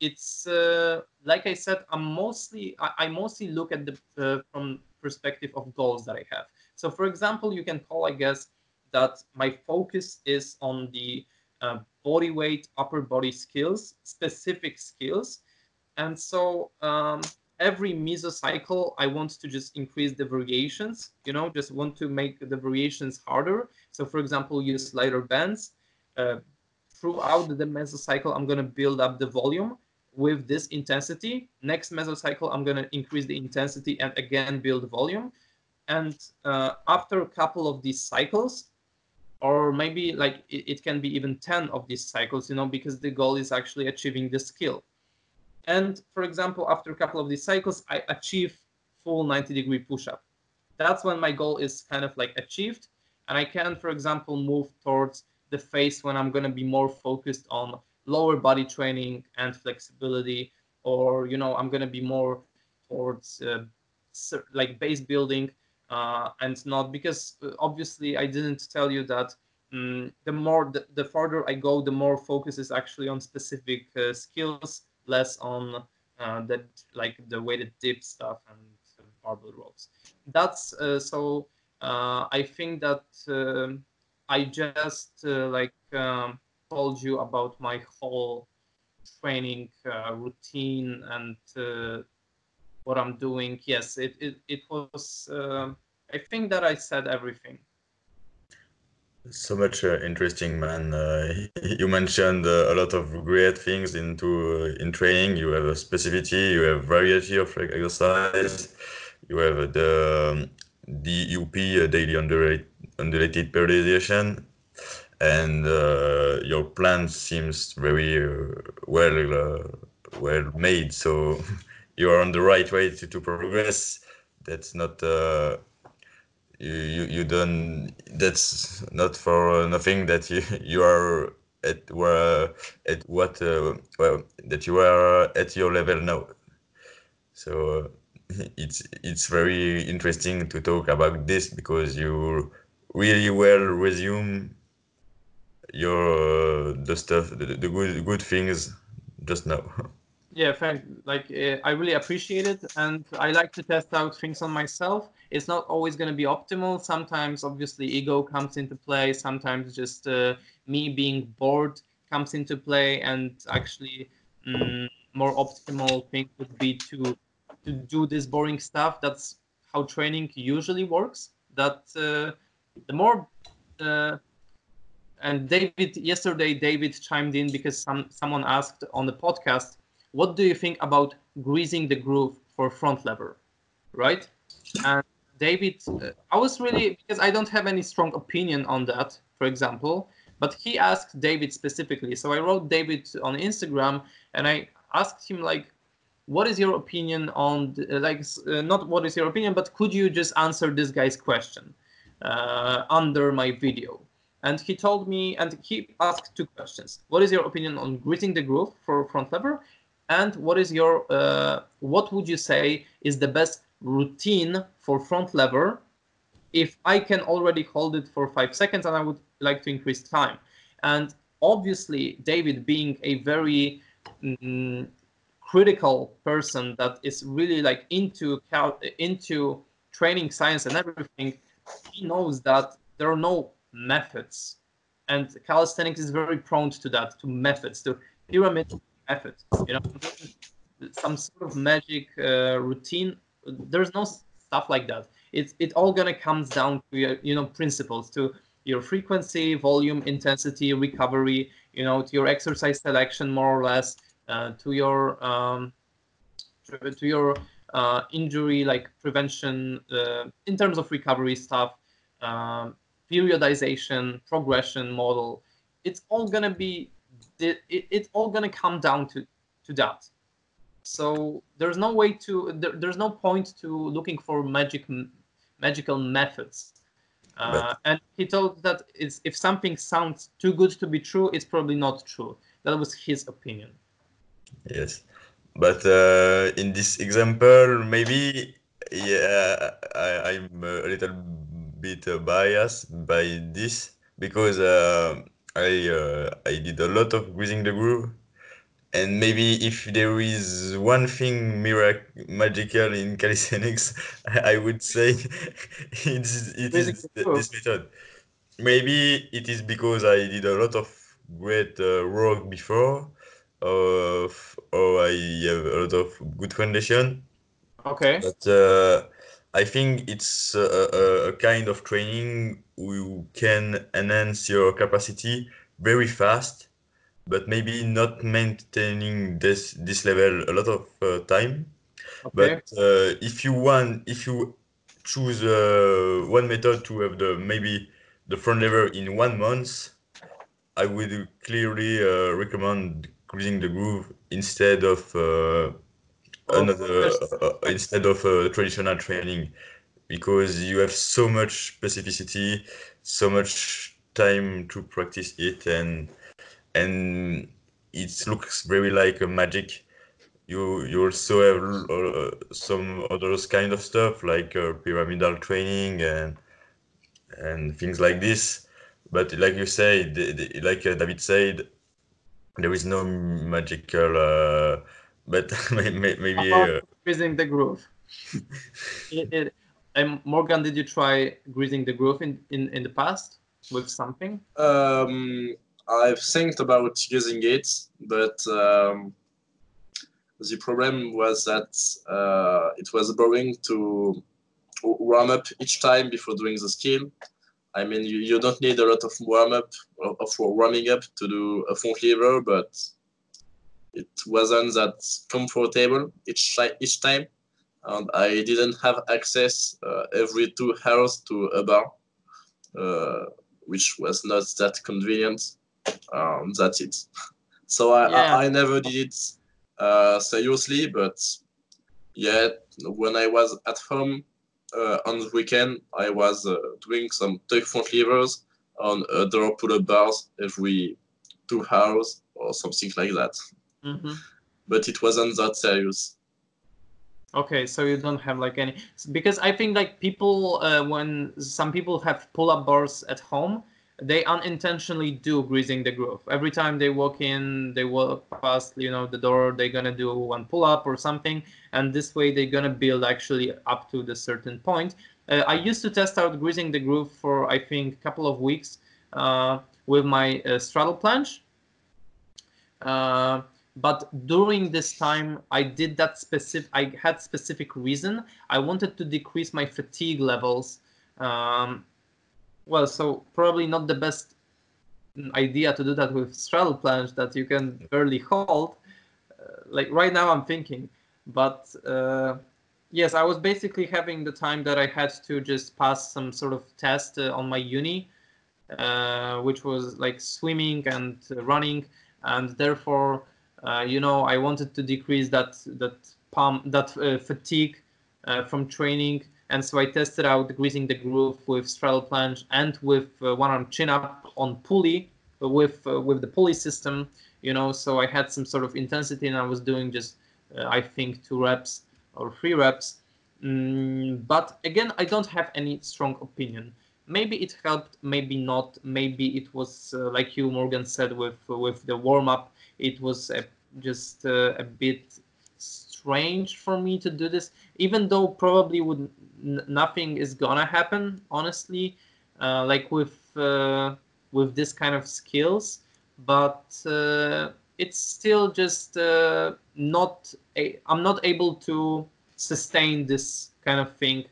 it's uh, like I said, I'm mostly I, I mostly look at the uh, from perspective of goals that I have. So for example, you can call, I guess, that my focus is on the uh, body weight, upper body skills, specific skills. And so um, every mesocycle I want to just increase the variations, you know, just want to make the variations harder. So for example, use lighter bands. Uh, throughout the mesocycle, I'm gonna build up the volume with this intensity. Next mesocycle, I'm gonna increase the intensity and again build volume. And uh, after a couple of these cycles, or maybe like it, it can be even 10 of these cycles, you know, because the goal is actually achieving the skill. And for example, after a couple of these cycles, I achieve full 90 degree push-up. That's when my goal is kind of like achieved. And I can, for example, move towards the phase when I'm going to be more focused on lower body training and flexibility, or, you know, I'm going to be more towards uh, like base building uh, and not because uh, obviously I didn't tell you that um, the more, the, the farther I go, the more focus is actually on specific uh, skills less on uh, that like the weighted dip stuff and barbell rows. That's uh, so. Uh, I think that I just uh, like um, told you about my whole training uh, routine and uh, what I'm doing. Yes, it it, it was. I think that I said everything. So much uh, interesting man. Uh, you mentioned uh, a lot of great things into uh, in training. You have a specificity you have variety of like, exercise. You have the um, DUP uh, daily undulated, undulated periodization. And uh, your plan seems very well well made. So you are on the right way to, to progress. That's not you, you you don't that's not for nothing that you you are at where at what uh, well that you are at your level now. So uh, it's it's very interesting to talk about this because you really well resume your uh, the stuff the, the good good things just now yeah thank like uh, i really appreciate it and i like to test out things on myself. It's not always going to be optimal. Sometimes obviously ego comes into play. Sometimes just uh, me being bored comes into play and actually mm, more optimal thing would be to to do this boring stuff. That's how training usually works. That uh, the more uh, and David yesterday David chimed in because some someone asked on the podcast what do you think about greasing the groove for front lever, right? And David, uh, I was really because I don't have any strong opinion on that, for example, but he asked David specifically. So I wrote David on Instagram and I asked him like, what is your opinion on the, like uh, not what is your opinion, but could you just answer this guy's question uh, under my video? And he told me, and he asked two questions. What is your opinion on greasing the groove for front lever? And what is your uh, what would you say is the best routine for front lever if I can already hold it for five seconds and I would like to increase time. And obviously, David being a very mm, critical person that is really like into into training science and everything, he knows that there are no methods. And calisthenics is very prone to that, to methods, to pyramid effort. You know, some sort of magic uh, routine. There's no stuff like that. It's it all gonna comes down to your you know principles to your frequency, volume, intensity, recovery. You know, to your exercise selection more or less, uh, to your um, to your uh, injury like prevention uh, in terms of recovery stuff, um, periodization, progression model. It's all gonna be it, it, it's all going to come down to, to that. So there's no way to, there, there's no point to looking for magic, magical methods. Uh, and he told that it's, if something sounds too good to be true, it's probably not true. That was his opinion. Yes, but uh, in this example, maybe yeah, I, am a little bit biased by this because uh, I uh, I did a lot of greasing the groove, and maybe if there is one thing mirac- magical in calisthenics, I, would say it's it is this method. Maybe it is because I did a lot of great uh, before, of or I have a lot of good foundation, Okay. But uh, I think it's a, a, kind of training who can enhance your capacity very fast, but maybe not maintaining this this level a lot of uh, time. Okay. But uh, if you want, if you choose uh, one method to have the maybe the front lever in one month, I would clearly uh, recommend greasing the groove instead of uh, another uh, uh, instead of uh, traditional training because you have so much specificity, so much time to practice it, and and it looks very like a magic. You you also have uh, some other kind of stuff like uh, pyramidal training and and things like this. But like you say, the, the, like uh, David said, there is no magical. But may- may- maybe Apart uh, from greasing the groove. It- it- and Morgan, did you try greasing the groove in, in, in the past with something? Um, I've think about using it, but um, the problem was that uh, it was boring to warm up each time before doing the skill. I mean, you, you don't need a lot of warm up of of warming up to do a front lever, but it wasn't that comfortable each each time, and I didn't have access uh, every two hours to a bar, uh, which was not that convenient. Um, that's it. So I, Yeah. I, I never did it uh, seriously, but yeah, when I was at home uh, on the weekend, I was uh, doing some tuck front levers on uh, door pull-up bars every two hours or something like that. Mm-hmm. But it wasn't that serious. Okay, so you don't have like any because I think like people uh, when some people have pull-up bars at home, they unintentionally do greasing the groove. Every time they walk in, they walk past you know the door, they're gonna do one pull-up or something, and this way they're gonna build actually up to the certain point. Uh, I used to test out greasing the groove for I think a couple of weeks uh, with my uh, straddle planche. But during this time i did that specific i had specific reason. I wanted to decrease my fatigue levels. Um, well so probably not the best idea to do that with straddle planche that you can barely hold uh, like right now i'm thinking. But uh, yes i was basically having the time that i had to just pass some sort of test uh, on my uni uh, which was like swimming and uh, running. And therefore uh, you know, I wanted to decrease that that that uh, fatigue uh, from training, and so I tested out greasing the groove with straddle planche and with uh, one arm chin up on pulley with uh, with the pulley system. You know, so I had some sort of intensity, and I was doing just I think two reps or three reps. Mm, but again, I don't have any strong opinion. Maybe it helped, maybe not. Maybe it was uh, like you, Morgan, said with with the warm up it was a, just uh, a bit strange for me to do this even though probably would nothing is gonna happen honestly uh, like with uh, with this kind of skills. But uh, it's still just uh, not i'm not able to sustain this kind of thing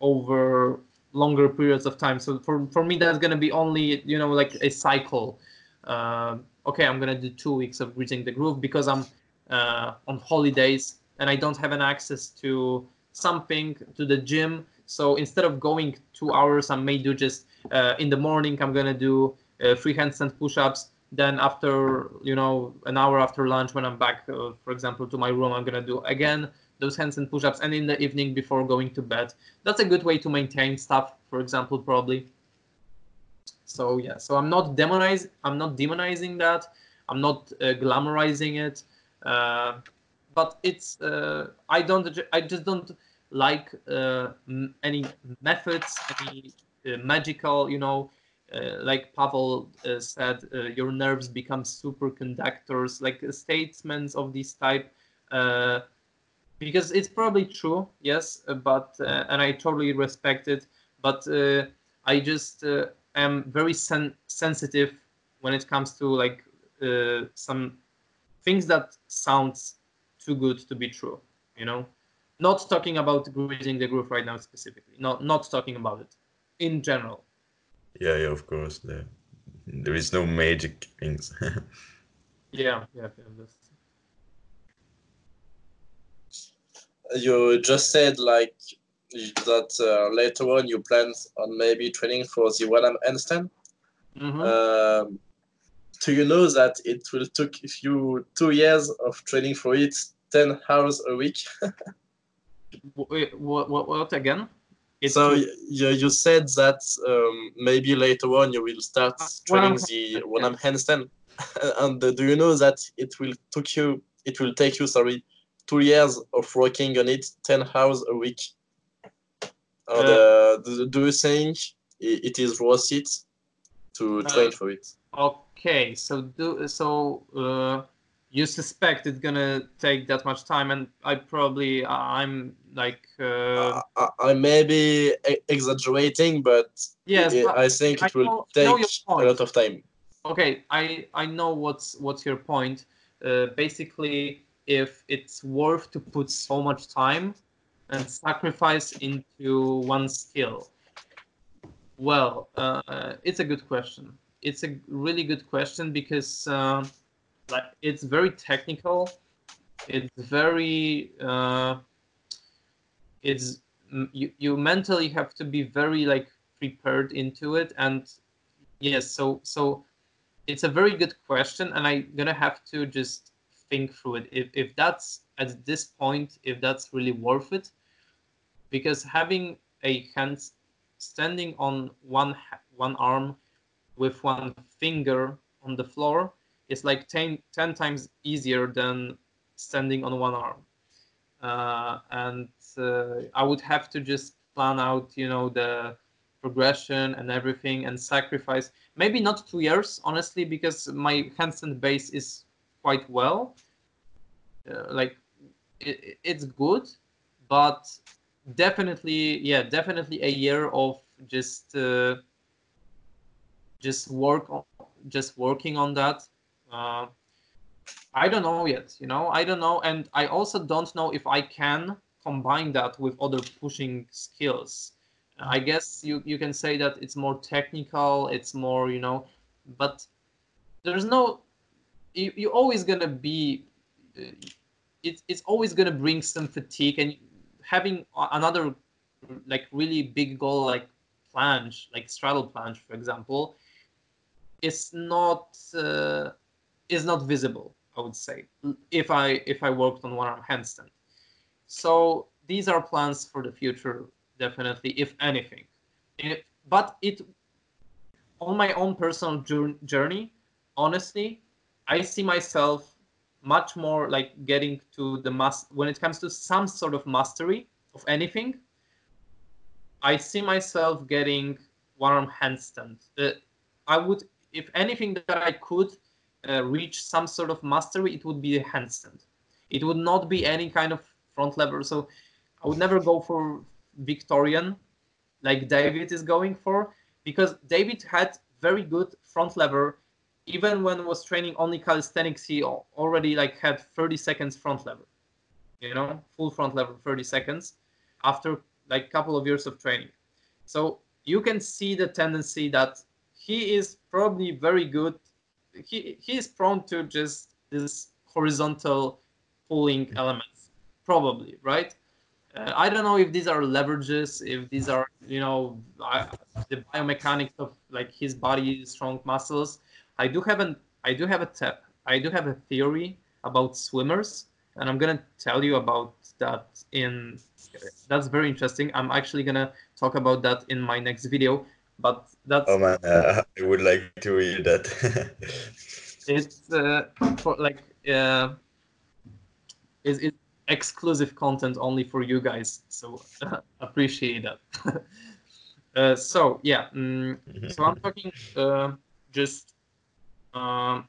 over longer periods of time. So for, for me that's to be only you know like a cycle uh, okay, I'm gonna do two weeks of greasing the groove because I'm uh, on holidays and I don't have an access to something to the gym. So instead of going two hours, I may do just uh, in the morning. I'm gonna do uh, free handstand push-ups. Then after you know an hour after lunch, when I'm back, uh, for example, to my room, I'm gonna do again those handstand push-ups. And in the evening before going to bed, that's a good way to maintain stuff. For example, probably so yeah. So i'm not demonize i'm not demonizing that. I'm not uh, glamorizing it. Uh, but it's uh, i don't i just don't like uh, m- any methods any uh, magical you know uh, like pavel said your nerves become superconductors like statements of this type. Because it's probably true yes but uh, and i totally respect it. But uh, i just uh, am very sen- sensitive when it comes to like uh, some things that sounds too good to be true you know not talking about greasing the groove right now specifically. Not not talking about it in general. Yeah, yeah, of course. There, there is no magic things. Yeah, yeah, yeah. That's, You just said like that uh, later on you plan on maybe training for the one arm handstand. Mhm. Um, do you know that it will took you two years of training for it, ten hours a week? what, what, what again? So you, you said that um, maybe later on you will start Uh, training the one arm handstand, and uh, do you know that it will took you it will take you sorry two years of working on it ten hours a week. And, uh, do, do you think it is worth it to Uh, train for it? Okay, so do so. Uh, you suspect it's gonna take that much time, and I probably I'm like uh, I, I may be exaggerating, but yes. I think I it will know- take know a lot of time. okay, I I know what's what's your point. Uh, basically, if it's worth to put so much time and sacrifice into one skill. Well, uh, it's a good question. It's a really good question because uh, like it's very technical. It's very uh, it's you, you mentally have to be very like prepared into it and yes so so it's a very good question and i'm gonna have to just think through it if, if that's at this point if that's really worth it because having a hand standing on one one arm with one finger on the floor is like 10, 10 times easier than standing on one arm. Uh, and uh, i would have to just plan out you know the progression and everything and sacrifice maybe not two years honestly because my handstand base is quite well. Uh, like it, it's good but definitely yeah definitely a year of just uh, just work on just working on that. Uh, i don't know yet you know i don't know. And i also don't know if i can combine that with other pushing skills. I guess you you can say that it's more technical it's more you know but there's no you, you're always gonna be uh, it's it's always gonna bring some fatigue and having another like really big goal like planche like straddle planche for example is not uh, is not visible i would say if i if i worked on one arm handstand. So these are plans for the future definitely if anything. If- but it on my own personal journey honestly i see myself much more like getting to the mass when it comes to some sort of mastery of anything i see myself getting one arm handstand. Uh, i would if anything that i could uh, reach some sort of mastery it would be a handstand. It would not be any kind of front lever. So i would never go for victorian like david is going for because david had very good front lever even when was training only calisthenics he already like had 30 seconds front lever you know full front lever 30 seconds after like couple of years of training. So you can see the tendency that he is probably very good. He he is prone to just this horizontal pulling elements probably right? Uh, i don't know if these are leverages if these are you know I, the biomechanics of like his body strong muscles i do have an i do have a te- i do have a theory about swimmers and i'm gonna tell you about that in that's very interesting. I'm actually gonna talk about that in my next video but that's Oh man, uh, I would like to hear that. it's uh, for like uh, it's, it's exclusive content only for you guys so appreciate that. Uh, so yeah mm, so i'm talking uh, just um,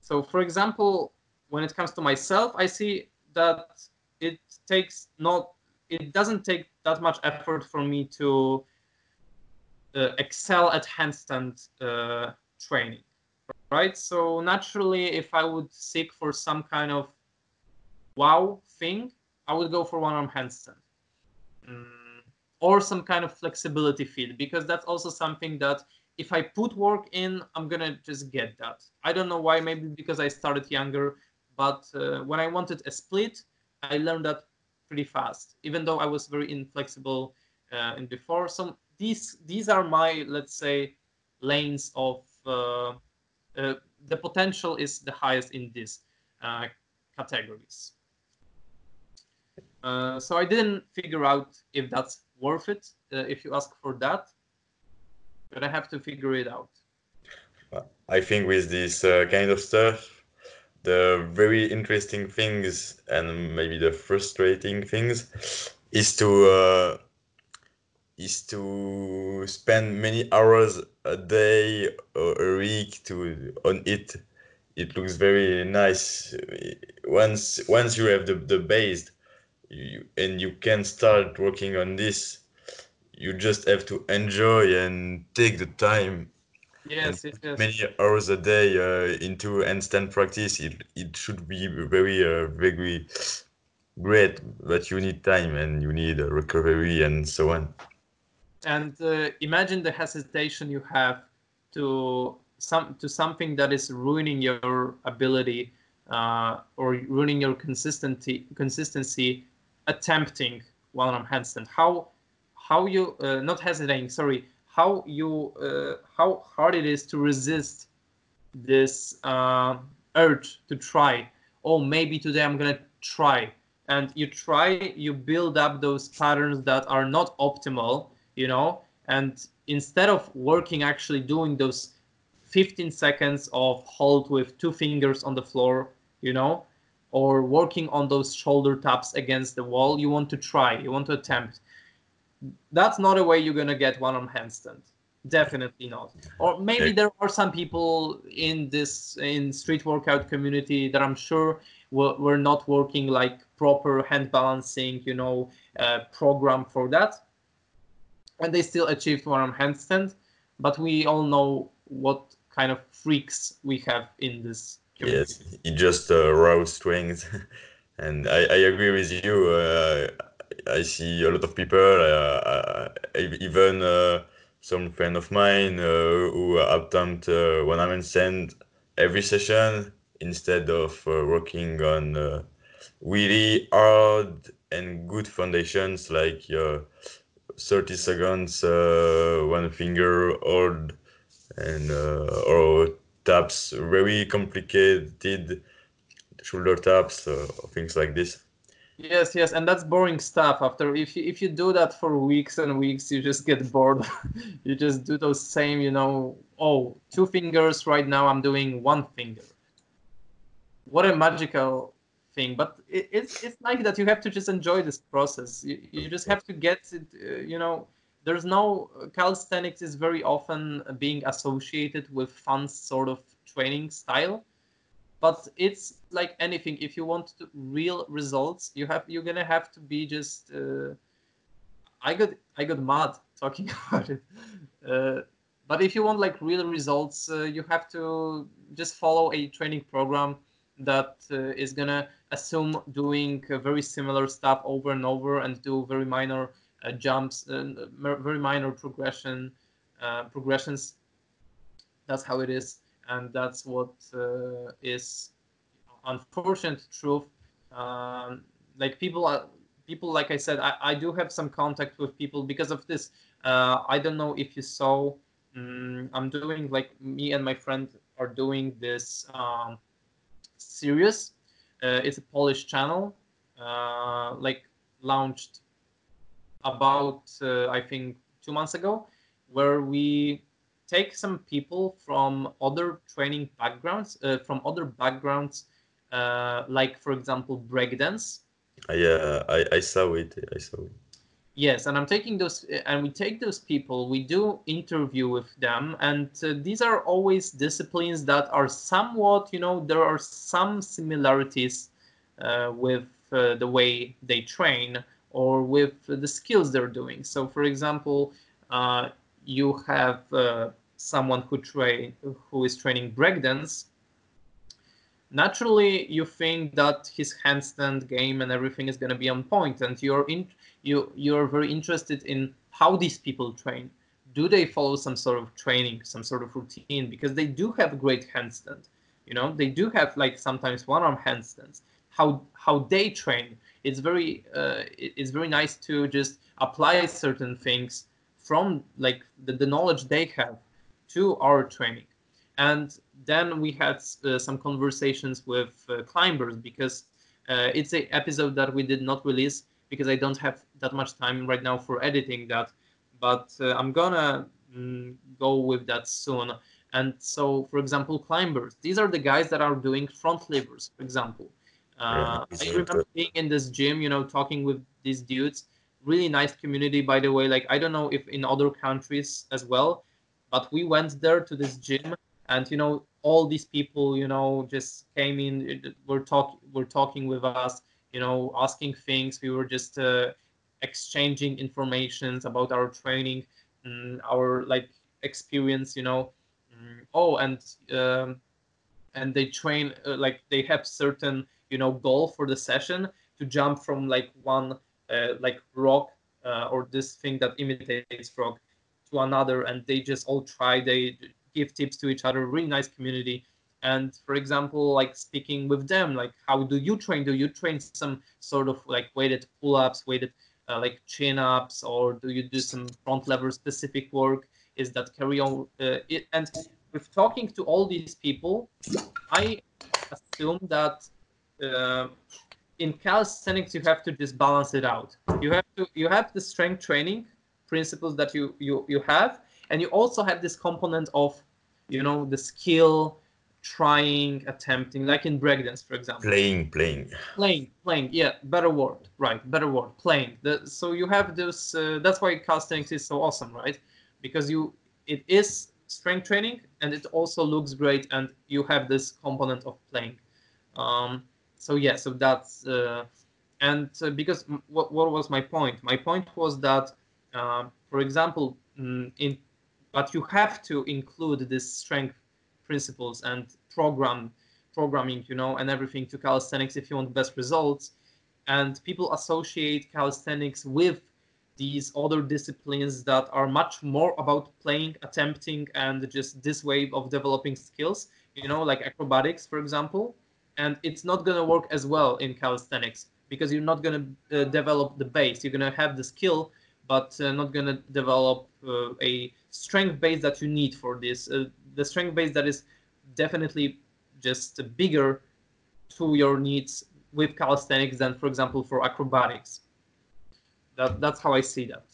so for example when it comes to myself i see that it takes not it doesn't take that much effort for me to uh, excel at handstand uh, training right so naturally if i would seek for some kind of wow thing I would go for one arm handstand. Mm, or some kind of flexibility feed because that's also something that if I put work in, I'm gonna just get that. I don't know why, maybe because I started younger, but uh, when I wanted a split, I learned that pretty fast, even though I was very inflexible uh, in before. So these these are my let's say lanes of uh, uh the potential is the highest in these uh, categories. Uh, so I didn't figure out if that's worth it. if you ask for that, but I have to figure it out. I think with this kind of stuff, the very interesting things and maybe the frustrating things is to uh, is to spend many hours a day or a week to on it it looks very nice once once you have the, the base you, and you can start working on this you just have to enjoy and take the time Yes, yes, yes. many hours a day uh, into handstand practice. It it should be very uh, very great, but you need time and you need uh, recovery and so on. And uh, imagine the hesitation you have to some to something that is ruining your ability uh, or ruining your consistency consistency attempting one arm handstand. How how you uh, not hesitating? Sorry how you uh, how hard it is to resist this uh, urge to try. Oh maybe today i'm gonna try. And you try you build up those patterns that are not optimal you know? And instead of working actually doing those 15 seconds of hold with two fingers on the floor you know or working on those shoulder taps against the wall you want to try you want to attempt that's not a way you're gonna get one arm handstand. Definitely not. Or maybe there are some people in this in street workout community that i'm sure were, were not working like proper hand balancing you know uh, program for that. And they still achieved one arm handstand. But we all know what kind of freaks we have in this community. yes it just uh, raw strength and I, I agree with you uh, I see a lot of people, uh, uh even uh, some friend of mine uh, who attempt when I'm send every session instead of working on really hard and good foundations like 30 seconds one finger hold and or taps very complicated shoulder taps things like this Yes, yes, and that's boring stuff. After if you if you do that for weeks and weeks, you just get bored. you just do those same, you know. Oh, two fingers. Right now, I'm doing one finger. What a magical thing! But it, it's it's like that. You have to just enjoy this process. You, you just have to get it. Uh, you know, there's no calisthenics is very often being associated with fun sort of training style but it's like anything if you want to, real results you have you're gonna have to be just uh, i got i got mad talking about it. Uh, but if you want like real results uh, you have to just follow a training program that uh, is gonna assume doing very similar stuff over and over and do very minor uh, jumps and very minor progression uh, progressions. That's how it is and that's what uh, is unfortunate truth. Um, like people are people like I said, I, I do have some contact with people because of this. Uh, I don't know if you saw. Um, I'm doing like me and my friend are doing this um, series. Uh, it's a Polish channel, uh, like launched about uh, I think two months ago, where we take some people from other training backgrounds, uh, from other backgrounds, uh, like for example breakdance. Yeah, I, I saw it. I saw it. Yes, and I'm taking those, and we take those people. We do interview with them, and uh, these are always disciplines that are somewhat, you know, there are some similarities uh, with uh, the way they train or with the skills they're doing. So, for example, uh, you have uh, someone who train who is training breakdance naturally you think that his handstand game and everything is going to be on point and you're in you you're very interested in how these people train. Do they follow some sort of training some sort of routine? Because they do have great handstand you know? They do have like sometimes one arm handstands. How how they train it's very uh, it's very nice to just apply certain things from like the, the knowledge they have to our training and then we had uh, some conversations with uh, climbers because uh, it's an episode that we did not release because I don't have that much time right now for editing that. But uh, I'm gonna mm, go with that soon. And so, for example, climbers. These are the guys that are doing front levers, for example. Uh, I remember being in this gym, you know, talking with these dudes. Really nice community, by the way. Like I don't know if in other countries as well, but we went there to this gym and you know all these people you know just came in were talking were talking with us you know asking things we were just uh, exchanging informations about our training mm, our like experience you know mm, oh and um, and they train uh, like they have certain you know goal for the session to jump from like one like rock uh, or this thing that imitates rock to another and they just all try they give tips to each other really nice community. And for example like speaking with them like how do you train? Do you train some sort of like weighted pull-ups weighted uh, like chin-ups or do you do some front lever specific work? Is that carry on uh, it, and with talking to all these people i assume that uh, in calisthenics you have to just balance it out. You have to you have the strength training principles that you you you have and you also have this component of you know the skill trying attempting like in breakdance for example. Playing playing. Playing playing yeah better word right better word playing. The, so you have this uh, that's why calisthenics is so awesome right? Because you it is strength training and it also looks great and you have this component of playing. Um, so yeah so that's uh, and uh, because what, what was my point? My point was that uh, for example mm, in but you have to include this strength principles and program programming you know and everything to calisthenics if you want best results. And people associate calisthenics with these other disciplines that are much more about playing attempting and just this way of developing skills you know like acrobatics for example and it's not going to work as well in calisthenics because you're not going to uh, develop the base you're going to have the skill but uh, not going to develop uh, a strength base that you need for this. Uh, the strength base that is definitely just bigger to your needs with calisthenics than, for example, for acrobatics. That that's how I see that.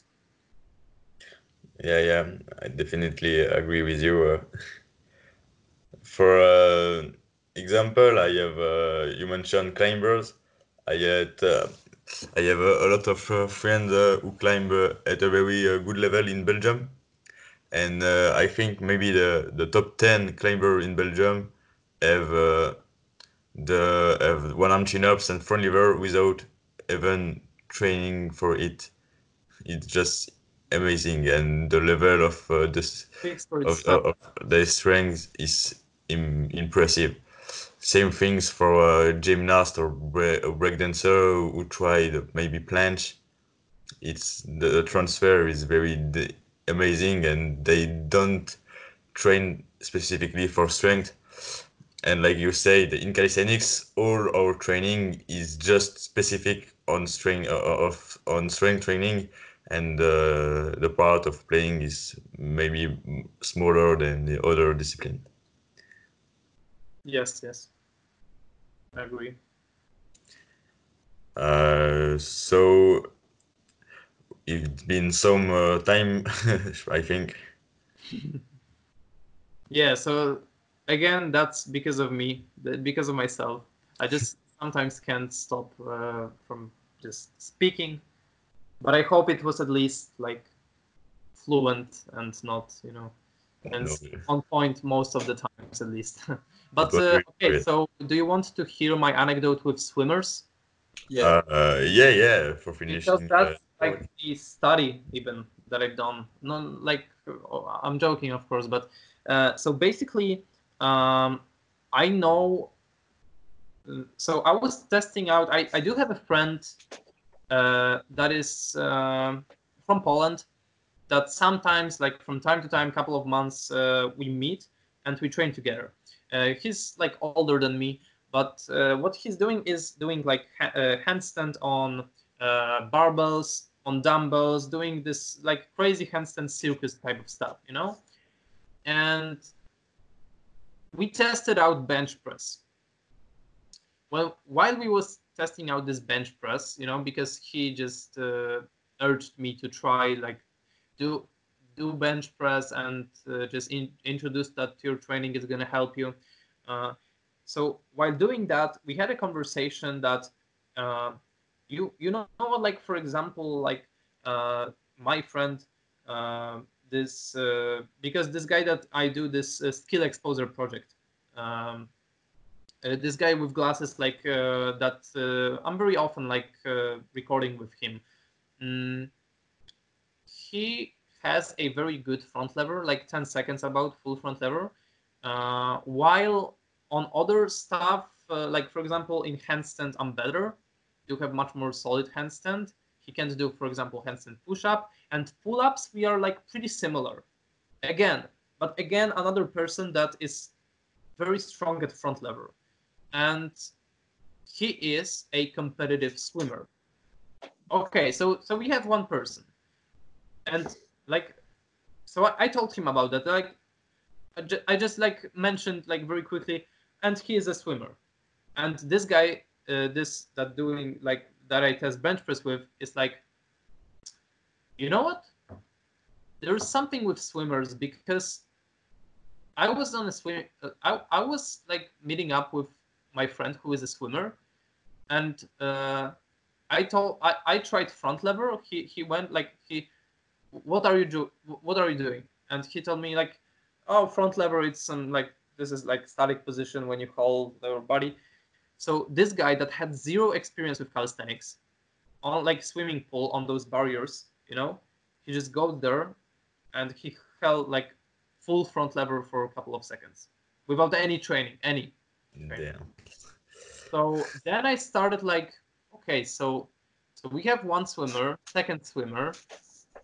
Yeah, yeah, I definitely agree with you. Uh, for uh, example, I have uh, you mentioned climbers. I had uh, I have a, a lot of uh, friends uh, who climb uh, at a very uh, good level in Belgium, and uh, I think maybe the, the top ten climber in Belgium have uh, the have one arm chin ups and front lever without even training for it. It's just amazing, and the level of this of, of, their strength is Im- impressive same things for a gymnast or a breakdancer who tried maybe planche. It's the transfer is very amazing, and they don't train specifically for strength. And like you said, in calisthenics, all our training is just specific on strength uh, of on strength training, and uh, the part of playing is maybe smaller than the other discipline. Yes, yes. I agree. Uh, so it's been some uh, time, I think. yeah. So again, that's because of me, because of myself. I just sometimes can't stop uh, from just speaking, but I hope it was at least like fluent and not, you know, and no. on point most of the times at least. But uh, okay, so do you want to hear my anecdote with swimmers? Yeah. Uh, yeah, yeah. For finishing. Because that's uh, like the study even that I've done. Not like I'm joking, of course, but uh, so basically, um, I know uh, so I was testing out. I, I do have a friend uh, that is um from Poland. That sometimes, like from time to time, couple of months, uh, we meet and we train together. Uh, he's like older than me, but uh, what he's doing is doing like ha- uh, handstand on uh, barbells, on dumbbells, doing this like crazy handstand circus type of stuff, you know. And we tested out bench press. Well, while we was testing out this bench press, you know, because he just uh, urged me to try like do do bench press and uh, just in, introduce that to your training is going to help you. Uh, so while doing that, we had a conversation that uh, you you know like for example like uh, my friend uh, this uh, because this guy that I do this skill exposure project. Um, this guy with glasses like that I'm very often like recording with him. Mm, he has a very good front lever, like 10 seconds about full front lever. Uh, while on other stuff, uh, like for example in handstand, I'm better. You have much more solid handstand. He can do, for example, handstand push-up and pull-ups. We are like pretty similar. Again, but again, another person that is very strong at front lever, and he is a competitive swimmer. Okay, so so we have one person, and like, so I, I told him about that. Like, I, ju- I just like mentioned like very quickly, and he is a swimmer, and this guy, uh, this that doing like that I test bench press with is like, you know what? There's something with swimmers because I was on a swim. Uh, I I was like meeting up with my friend who is a swimmer, and uh, I told I, I tried front lever. He he went like he, what are you do? What are you doing? And he told me like, oh front lever. It's some like this is like static position when you hold your body. So this guy that had zero experience with calisthenics, on like swimming pool on those barriers, you know, he just goes there, and he held like full front lever for a couple of seconds without any training, any. Damn. So then I started like, okay, so so we have one swimmer, second swimmer,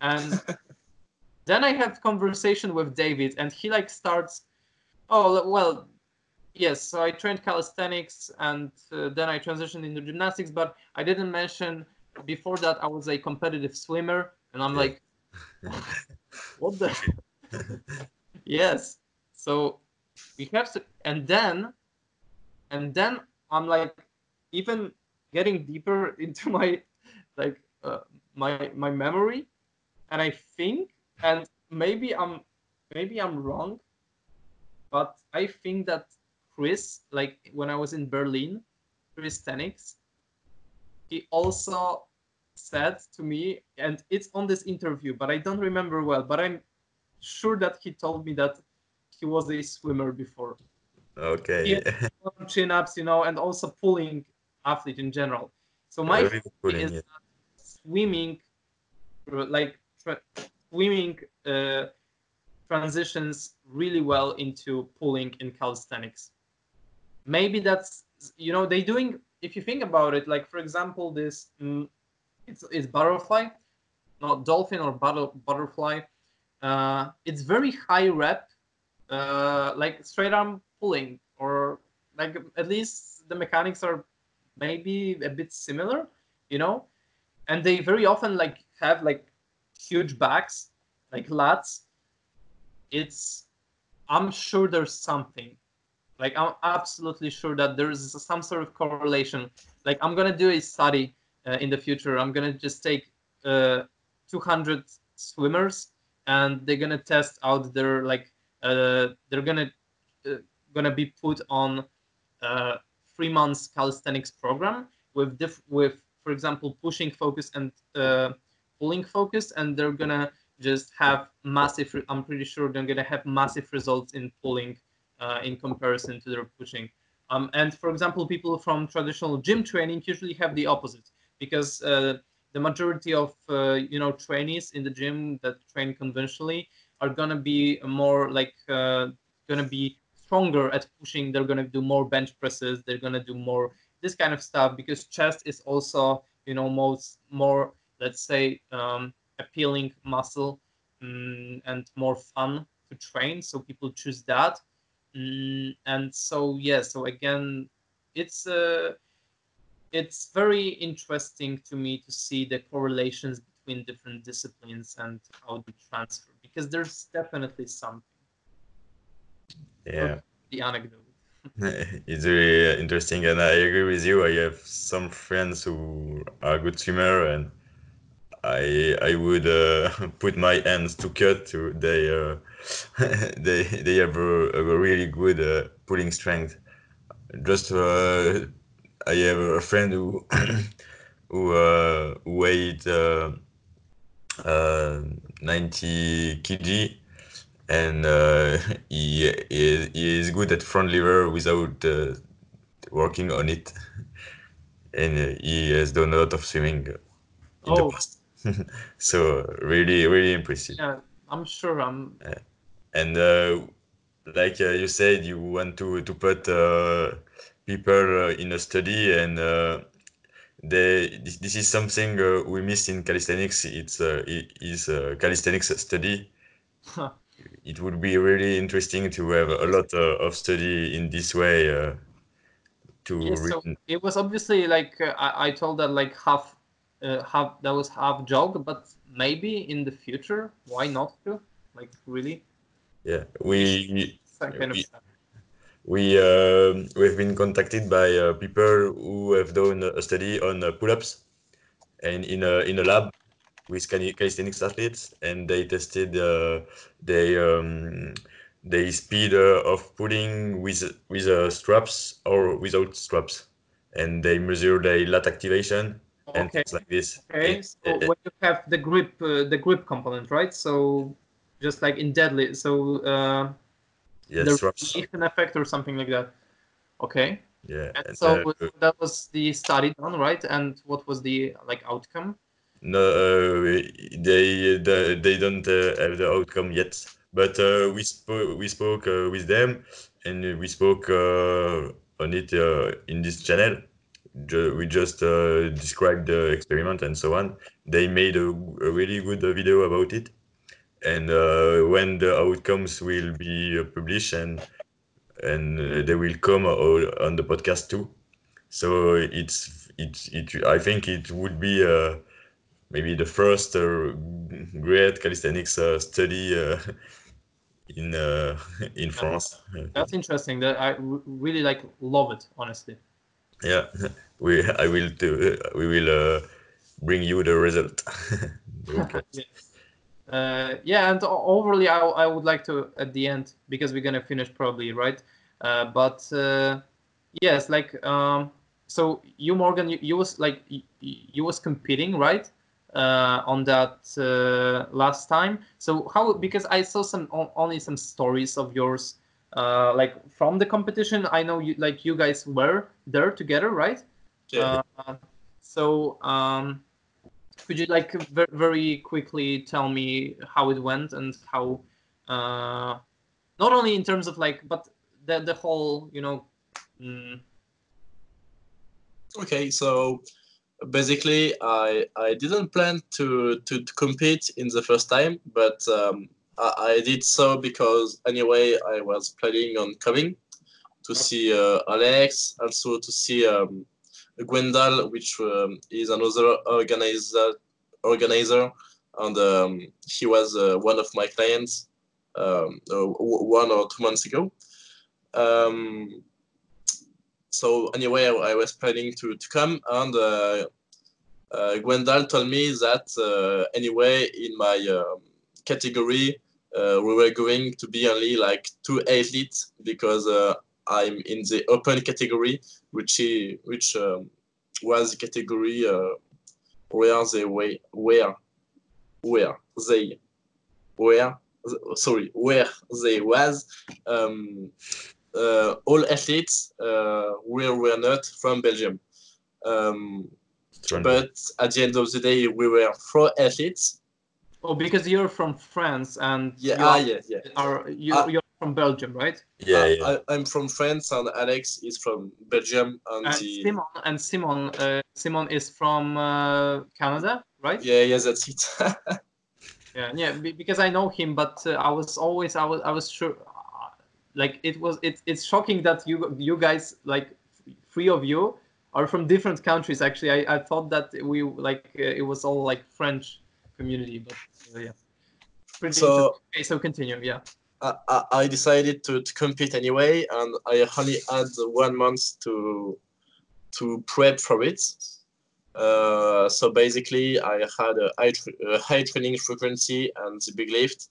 and then I have conversation with David, and he like starts, oh well, yes. So I trained calisthenics, and uh, then I transitioned into gymnastics, but I didn't mention before that I was a competitive swimmer, and I'm like, what the? yes. So we have to, and then, and then I'm like, even getting deeper into my, like, uh, my my memory, and I think, and maybe I'm, maybe I'm wrong, but I think that Chris, like when I was in Berlin, Chris Tenix, he also said to me, and it's on this interview, but I don't remember well, but I'm sure that he told me that he was a swimmer before. Okay. Chin ups, you know, and also pulling athlete in general. So my pulling, is that swimming, like tra- swimming, uh, transitions really well into pulling in calisthenics. Maybe that's you know they doing if you think about it, like for example this mm, it's it's butterfly, not dolphin or butter, butterfly. Uh, it's very high rep, uh, like straight arm pulling or like at least the mechanics are maybe a bit similar, you know, and they very often like have like huge backs, like lats. It's I'm sure there's something. Like I'm absolutely sure that there's some sort of correlation. Like I'm gonna do a study uh, in the future. I'm gonna just take uh, 200 swimmers and they're gonna test out their like uh, they're gonna uh, gonna be put on uh, three months calisthenics program with diff- with for example pushing focus and pulling focus and they're gonna just have massive i'm pretty sure they're gonna have massive results in pulling uh, in comparison to their pushing. Um, and for example people from traditional gym training usually have the opposite because uh, the majority of uh, you know trainees in the gym that train conventionally are gonna be more like uh, gonna be stronger at pushing. They're to do more bench presses. They're to do more this kind of stuff because chest is also you know most more let's say um, appealing muscle um, and more fun to train so people choose that um, and so yeah so again it's uh, it's very interesting to me to see the correlations between different disciplines and how they transfer because there's definitely something Yeah. the anecdote it's really interesting, and I agree with you. I have some friends who are good swimmer, and I I would uh, put my hands to cut to they uh, they they have a, a really good uh, pulling strength. Just uh, I have a friend who who uh, weighed uh, uh, 90 kg and uh, he, he he is good at front lever without uh, working on it, and uh, he has done a lot of swimming in Oh. the past. so really, really impressive. yeah i'm sure i'm And uh, like uh, you said, you want to to put uh, people uh, in a study, and uh, they this, this is something uh, we miss in calisthenics. It's uh, it is a calisthenics study. it would be really interesting to have a lot uh, of study in this way uh, to Yeah, so it was obviously like uh, I, I told that like half uh, half that was half joke but maybe in the future why not to like really yeah we kind of We- stuff. we um we've been contacted by uh, people who have done a study on uh, pull-ups and in a in a lab with cali- calisthenics athletes and they tested uh, they um, they speed uh, of pulling with with uh, straps or without straps and they measure their lat activation and okay. things like this. Okay And, so uh, when you have the grip uh, the grip component right? So just like in deadly, so uh yeah, the relation effect or something like that. Okay. Yeah and and, so uh, that was the study done right? And what was the like outcome? No, uh, they they, they don't uh, have the outcome yet. But uh, we spoke we spoke uh, with them, and we spoke uh, on it uh, in this channel. Ju- we just uh, described the experiment and so on. They made a, a really good video about it, and uh, when the outcomes will be uh, published and and uh, they will come all on the podcast too. So it's it's it. I think it would be. Uh, maybe the first uh, great calisthenics uh, study uh, in uh, in France. that's interesting that i really like love it honestly Yeah, we I will do. We will uh, bring you the result. okay. Yes. Uh, yeah, and overly, I, I would like to at the end because we're gonna finish probably right. Uh, but yes, like um, so you Morgan, you, you was like you, you was competing right uh, on that uh, last time. So how because I saw some only some stories of yours uh, like from the competition. I know you like you guys were there together, right? Yeah. Uh, so, um, could you like very, very quickly tell me how it went and how, uh, not only in terms of like, but the the whole, you know, mm, Okay, so basically, I I didn't plan to to, to compete in the first time, but um, I, I did so because anyway I was planning on coming to see uh, Alex, also to see um, Gwendal, which um, is another organizer organizer, and um, he was uh, one of my clients um, uh, one or two months ago. Um, so anyway, I, was planning to, to come, and uh, uh, Gwendal told me that uh, anyway, in my um, category, uh, we were going to be only like two athletes because I'm in the open category, which is, which um, was the category uh, where they were where where they where sorry where they was um, uh, all athletes uh, were, were not from Belgium. Um, but at the end of the day, we were four athletes. oh, because you're from France and Yeah, you ah, are, yeah, yeah. are you, Ah. you're from Belgium, right? Yeah, I, yeah. I, I'm from France and Alex is from Belgium and And the Simon and Simon uh, Simon is from uh, Canada, right? yeah yeah that's it. Yeah, yeah, because I know him, but uh, I was always I was I was sure, uh, like it was it, it's shocking that you you guys like three of you are from different countries. Actually, I, I thought that we like uh, it was all like French community, but uh, yeah. Pretty So- okay, so continue. Yeah. I, I decided to, to compete anyway, and I only had one month to to prep for it. Uh, so basically, I had a high, a high training frequency and the big lift,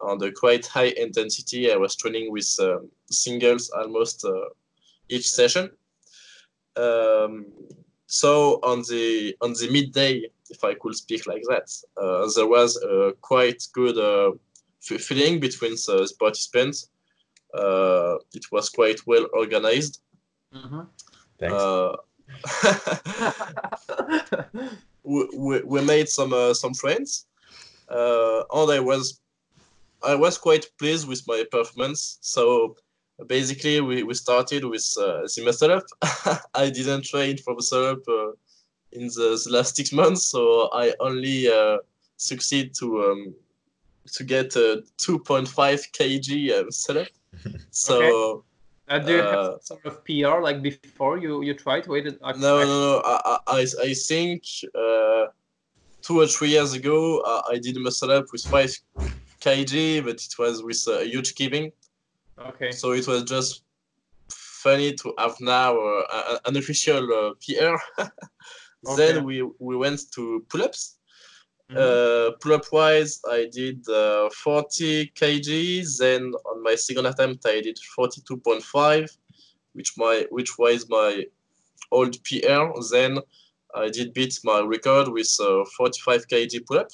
and a quite high intensity. I was training with um, singles almost uh, each session. Um, so on the on the midday, if I could speak like that, uh, there was a quite good uh, feeling between the participants. Uh, it was quite well organized. Mhm. Thanks. Uh, we, we, we made some uh, some friends, uh, and I was I was quite pleased with my performance. So basically, we, we started with uh, the muscle up. I didn't train for muscle up uh, in the, the last six months, so I only uh, succeed to um, to get a 2.5 kg uh, muscle up. So. Uh, do you have Uh, some sort of PR like before you you tried? Waited. No, no, no. I, I, I think uh, two or three years ago, uh, I did muscle up with five kg, but it was with a huge giving. Okay. So it was just funny to have now uh, an official uh, PR. Okay. Then we, we went to pull Mhm. Uh, pull up wise, I did uh, 40 kg. Then on my second attempt, I did 42.5, which my which was my old PR. Then I did beat my record with uh, 45 kg pull up,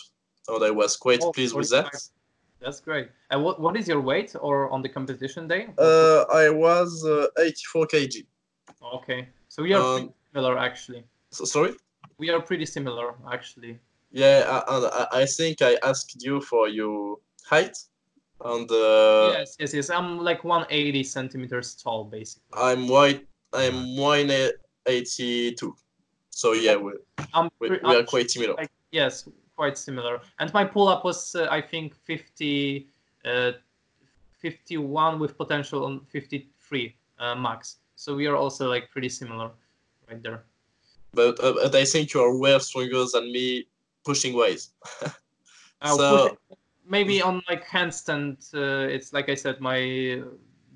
and I was quite Oh, pleased with that. That's great. And what what is your weight or on the competition day? Uh, I was uh, 84 kg. Okay. So we are Um, pretty similar actually. So, sorry. We are pretty similar actually. Yeah, I- and I, I think I asked you for your height, and uh, yes, yes, yes. I'm like 180 centimeters tall, basically. I'm white. I'm 182. So yeah, we, I'm we, we are I'm quite similar. like yes, quite similar. And my pull-up was uh, I think 50, uh, 51 with potential on 53 uh, max. So we are also like pretty similar, right there. But, uh, but I think you are way stronger than me pushing. Uh, So- maybe on like handstand, uh, it's like I said, my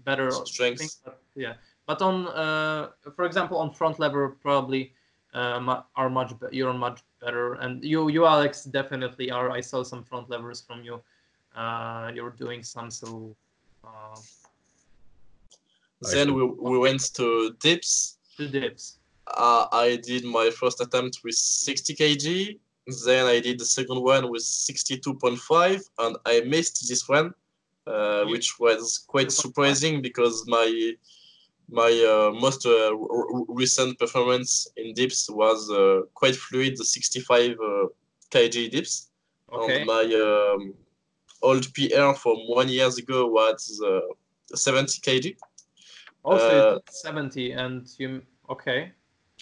better Strength. thing, but, yeah, but on uh, for example on front lever probably uh, are much you're much better, and you you Alex definitely are. I saw some front levers from you. Uh, you're doing some so. Uh, Then we, we went to dips. To dips. Uh, I did my first attempt with 60 kg. Then I did the second one with 62.5, and I missed this one, uh, which was quite surprising because my my uh, most uh, recent performance in dips was uh, quite fluid, the 65 uh, kg dips. Okay. And my um, old PR from one years ago was uh, 70 kg. Also uh, 70, and you okay.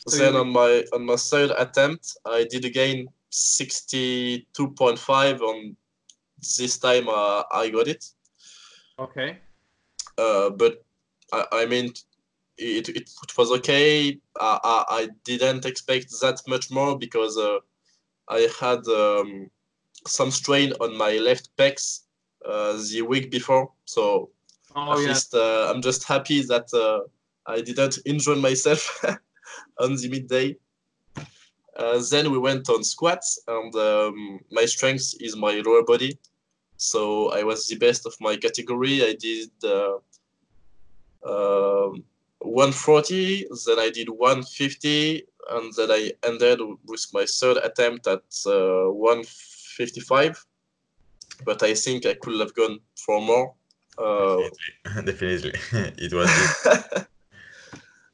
So then you- on my on my third attempt, I did again 62.5. On this time, uh, I got it. Okay. Uh, but I, I mean, it, it, it was okay. I, I, I didn't expect that much more because uh, I had um, some strain on my left pecs uh, the week before. So Oh at yeah. least uh, I'm just happy that uh, I didn't injure myself on the midday. Uh, then we went on squats, and um, my strength is my lower body. So I was the best of my category. I did uh, um 140, then I did 150, and then I ended with my third attempt at uh, 155. But I think I could have gone for more. Uh, Definitely. it was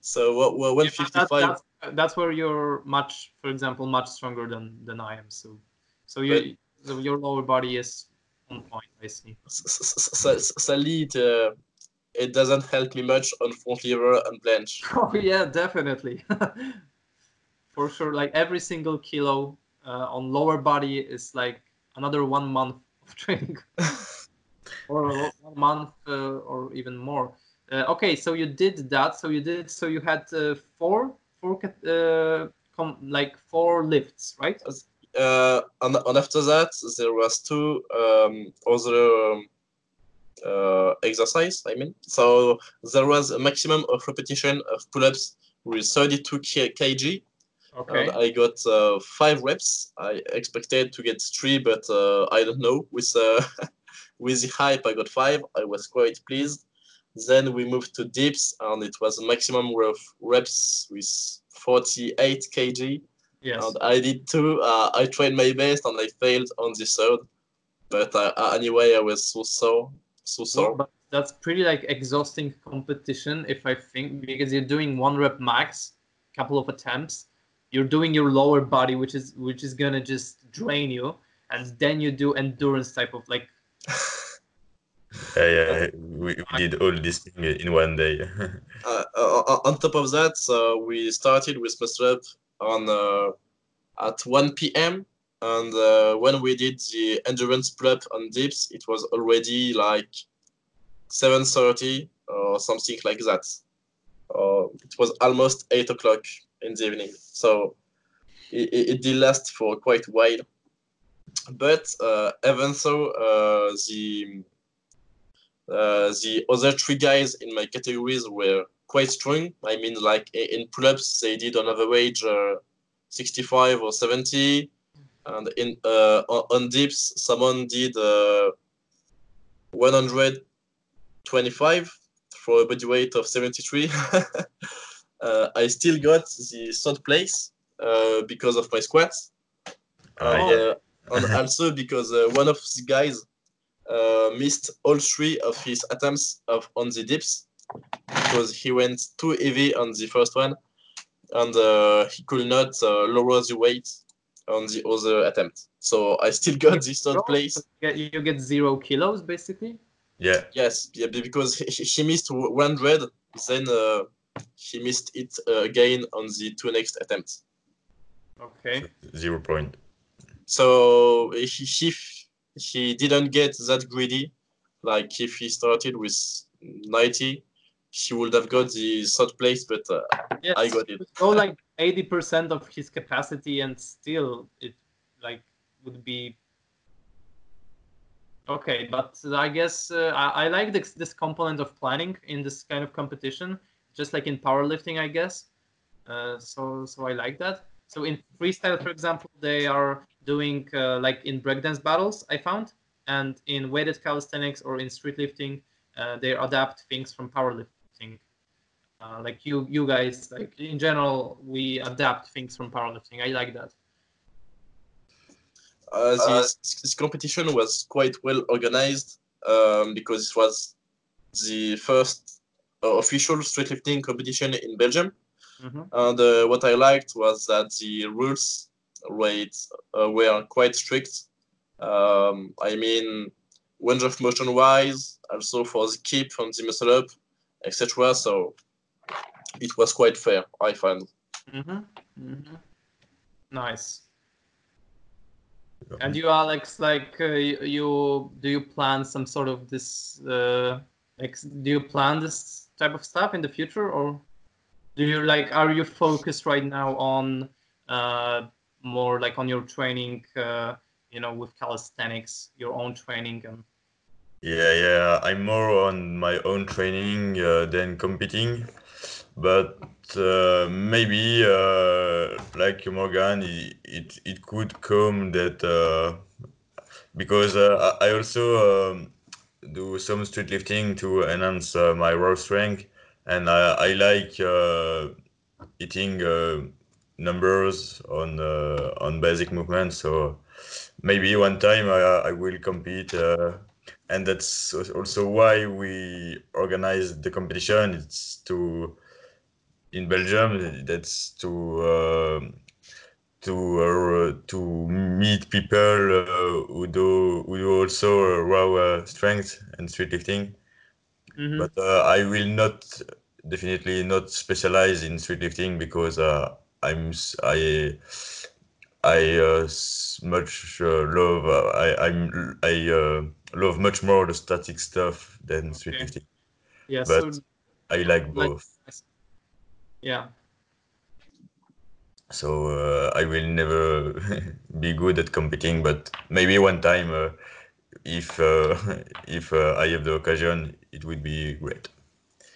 so what, what Yeah, 155? That's, that's where you're much, for example, much stronger than than I am. So, so you, so your lower body is on point. I see. Sadly, it, uh, it doesn't help me much on front lever and planche. Oh yeah, definitely. For sure, like every single kilo uh, on lower body is like another one month of training, or one month uh, or even more. Uh, okay, so you did that. So you did. So you had uh, four, four, uh, com- like four lifts, right? Uh, and, and after that, there was two um, other um, uh, exercise. I mean, so there was a maximum of repetition of pull-ups with 32 kg. Okay. And I got uh, five reps. I expected to get three, but uh, I don't know. With uh, with the hype, I got five. I was quite pleased. Then we moved to dips, and it was a maximum of reps with 48 kg. Yes. And I did two. Uh, I tried my best, and I failed on the third. But uh, anyway, I was so sore, so sore. That's pretty like exhausting competition, if I think, because you're doing one rep max, couple of attempts. You're doing your lower body, which is which is gonna just drain you, and then you do endurance type of like Yeah, yeah, we, we did all this thing in one day. uh, uh, on top of that, uh, we started with muscle up on uh, at 1 p.m. And uh, when we did the endurance pull-up on dips, it was already like 7:30 or something like that. Uh, it was almost eight o'clock in the evening, so it, it, it did last for quite a while. But uh, even so, uh, the the other three guys in my categories were quite strong. I mean, like in pull-ups, they did on average uh, 65 or 70, and in uh, on dips, someone did uh, 125 for a body weight of 73. uh, I still got the third place uh, because of my squats, Ah, and, uh, and also because uh, one of the guys uh, missed all three of his attempts of on the dips because he went too heavy on the first one and uh, he could not uh, lower the weight on the other attempt. So I still got the third place. You get, you get zero kilos basically. yeah, Yes, yeah, because he, he missed 100, then uh, he missed it uh, again on the two next attempts. Okay. zero point. So he, he he didn't get that greedy. Like if he started with 90, he would have got the third place, but uh, Yes. I got it. Go like eighty percent of his capacity, and still it like would be okay. But I guess uh, I, I like this this component of planning in this kind of competition, just like in powerlifting, I guess. Uh, so so I like that. So in freestyle, for example, they are doing uh, like in breakdance battles. I found, and in weighted calisthenics or in street lifting, uh, they adapt things from powerlifting. Uh, like you, you guys, like in general, we adapt things from powerlifting. I like that. Uh, this, this competition was quite well organized um, because it was the first uh, official street lifting competition in Belgium. Mhm. And uh, what I liked was that the rules rate uh, were quite strict. Um, I mean, range of motion wise, also for the kip from the muscle up, etc. So it was quite fair, I find. Mm-hmm. Mm-hmm. Nice. And you, Alex, like uh, you, you, do you plan some sort of this? Uh, like, do you plan this type of stuff in the future, or do you like? Are you focused right now on uh, more like on your training? Uh, you know, with calisthenics, your own training, and Yeah, yeah, I'm more on my own training uh, than competing, but uh, maybe uh, like Morgan, it, it could come that uh, because uh, I also um, do some street lifting to enhance my raw strength, and I I like uh, uh, numbers on uh, on basic movements. So maybe one time I I will compete. Uh, and that's also why we organize the competition. It's to in Belgium. That's to uh, to uh, to meet people uh, who do who do also raw uh, strength and street lifting. Mhm. But uh, I will not definitely not specialize in street lifting because I'm I I uh, much uh, love uh, I I'm I uh, love much more the static stuff than Okay. lifting. yeah. but- so I like Like- both. yeah. So uh, I will never be good at competing, but maybe one time, uh, if uh, if uh, I have the occasion, it would be great.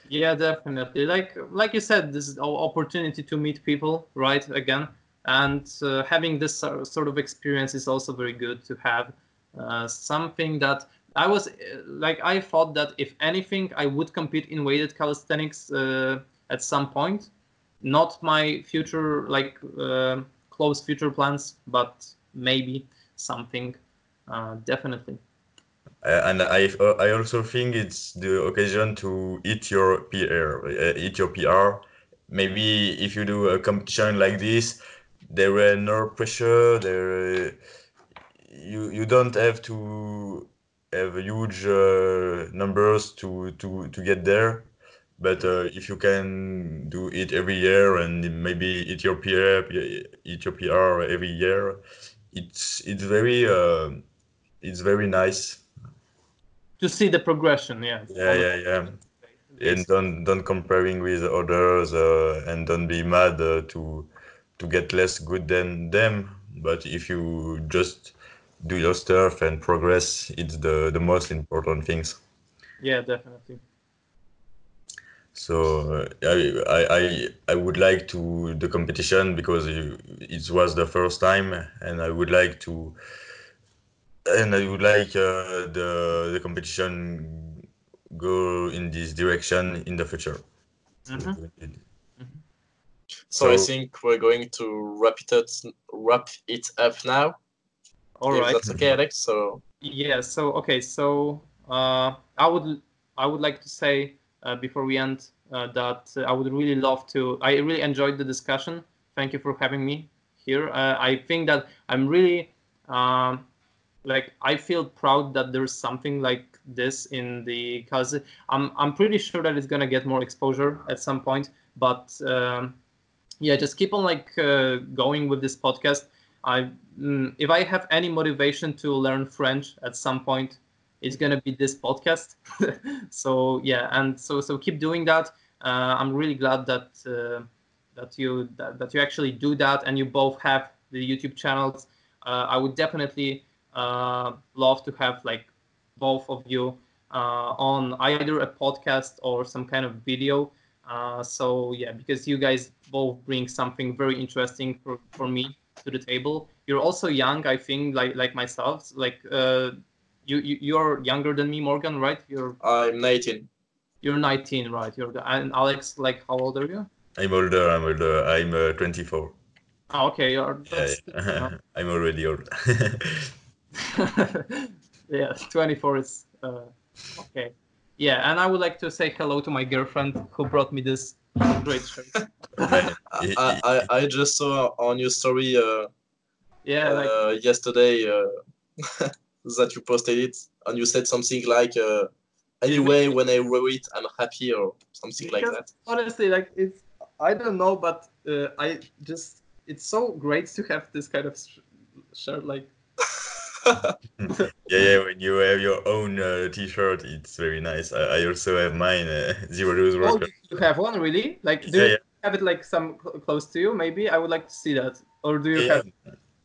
Yeah, definitely. Like like you said, this is opportunity to meet people, right? Again, and uh, having this sort of experience is also very good to have. Uh, something that I was uh, like, I thought that if anything, I would compete in weighted calisthenics uh, at some point. Not my future, like uh, close future plans, but maybe something. Uh, definitely. Uh, and I uh, I also think it's the occasion to hit your PR, uh, your PR. Maybe if you do a competition like this, there were no pressure. There, you you don't have to have huge uh, numbers to to to get there. But uh, if you can do it every year and maybe hit your PR, hit your PR every year, it's it's very it's very nice. To see the progression, yeah. Yeah, yeah, yeah. And don't don't comparing with others, uh, and don't be mad uh, to to get less good than them. But if you just do your stuff and progress, it's the the most important things. Yeah, definitely. So uh, I, I I I would like to the competition because it was the first time, and I would like to, and I would like uh, the the competition go in this direction in the future. Mhm. So, I think we're going to wrap it up, wrap it up now. All if right. that's okay, Alex. So Yeah. So okay. So uh, I would I would like to say uh, before we end uh, that uh, I would really love to. I really enjoyed the discussion. Thank you for having me here. Uh, I think that I'm really um, like I feel proud that there's something like this in the because I'm I'm pretty sure that it's gonna get more exposure at some point. But um, yeah, just keep on like uh, going with this podcast. I mm, if I have any motivation to learn French at some point, it's gonna be this podcast. so yeah, and so so keep doing that. Uh, I'm really glad that uh, that you that, that you actually do that, and you both have the YouTube channels. Uh, I would definitely love to have like both of you uh, on either a podcast or some kind of video. Uh, so yeah, because you guys both bring something very interesting for, for me to the table. You're also young, I think, like like myself. Like uh, you, you you're younger than me, Morgan, right? You're I'm 19. you're 19, right? You're the, and Alex, like how old are you? I'm older. I'm older. I'm uh, 24. Oh, okay, you're Yeah, yeah. I'm already old. yeah, 24 is uh, okay. Yeah, and I would like to say hello to my girlfriend who brought me this great shirt. I, I, I just saw on your story uh, Yeah, like uh, yesterday uh, that you posted it and you said something like uh, anyway when I wear it I'm happy or something like that. honestly like it's i don't know but uh, i just it's so great to have this kind of sh- shirt like yeah, yeah. When you have your own uh, T-shirt, it's very nice. I, I also have mine. Uh, Zero Douze oh you have one really like do Yeah, you yeah. have it like some cl- close to you maybe i would like to see that or do you Yeah, have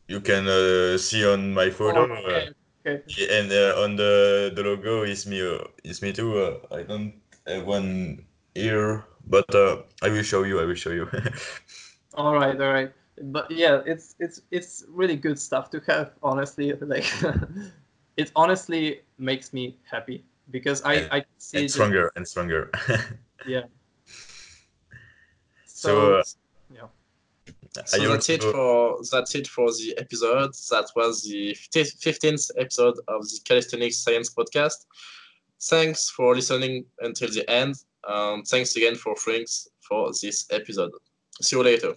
you can uh, see on my photo, Oh, okay, okay. uh, and uh, on the the logo is me. Uh, is me too. Uh, I don't have one here, but uh, I will show you. I will show you. all right all right but yeah it's it's it's really good stuff to have honestly like it honestly makes me happy because i And- i see and just- stronger and stronger. yeah So, uh, yeah So that's it for that's it for the episode. That was the fifteenth episode of the Calisthenics Science Podcast. Thanks for listening until the end. Um, thanks again for Frinks for this episode. See you later.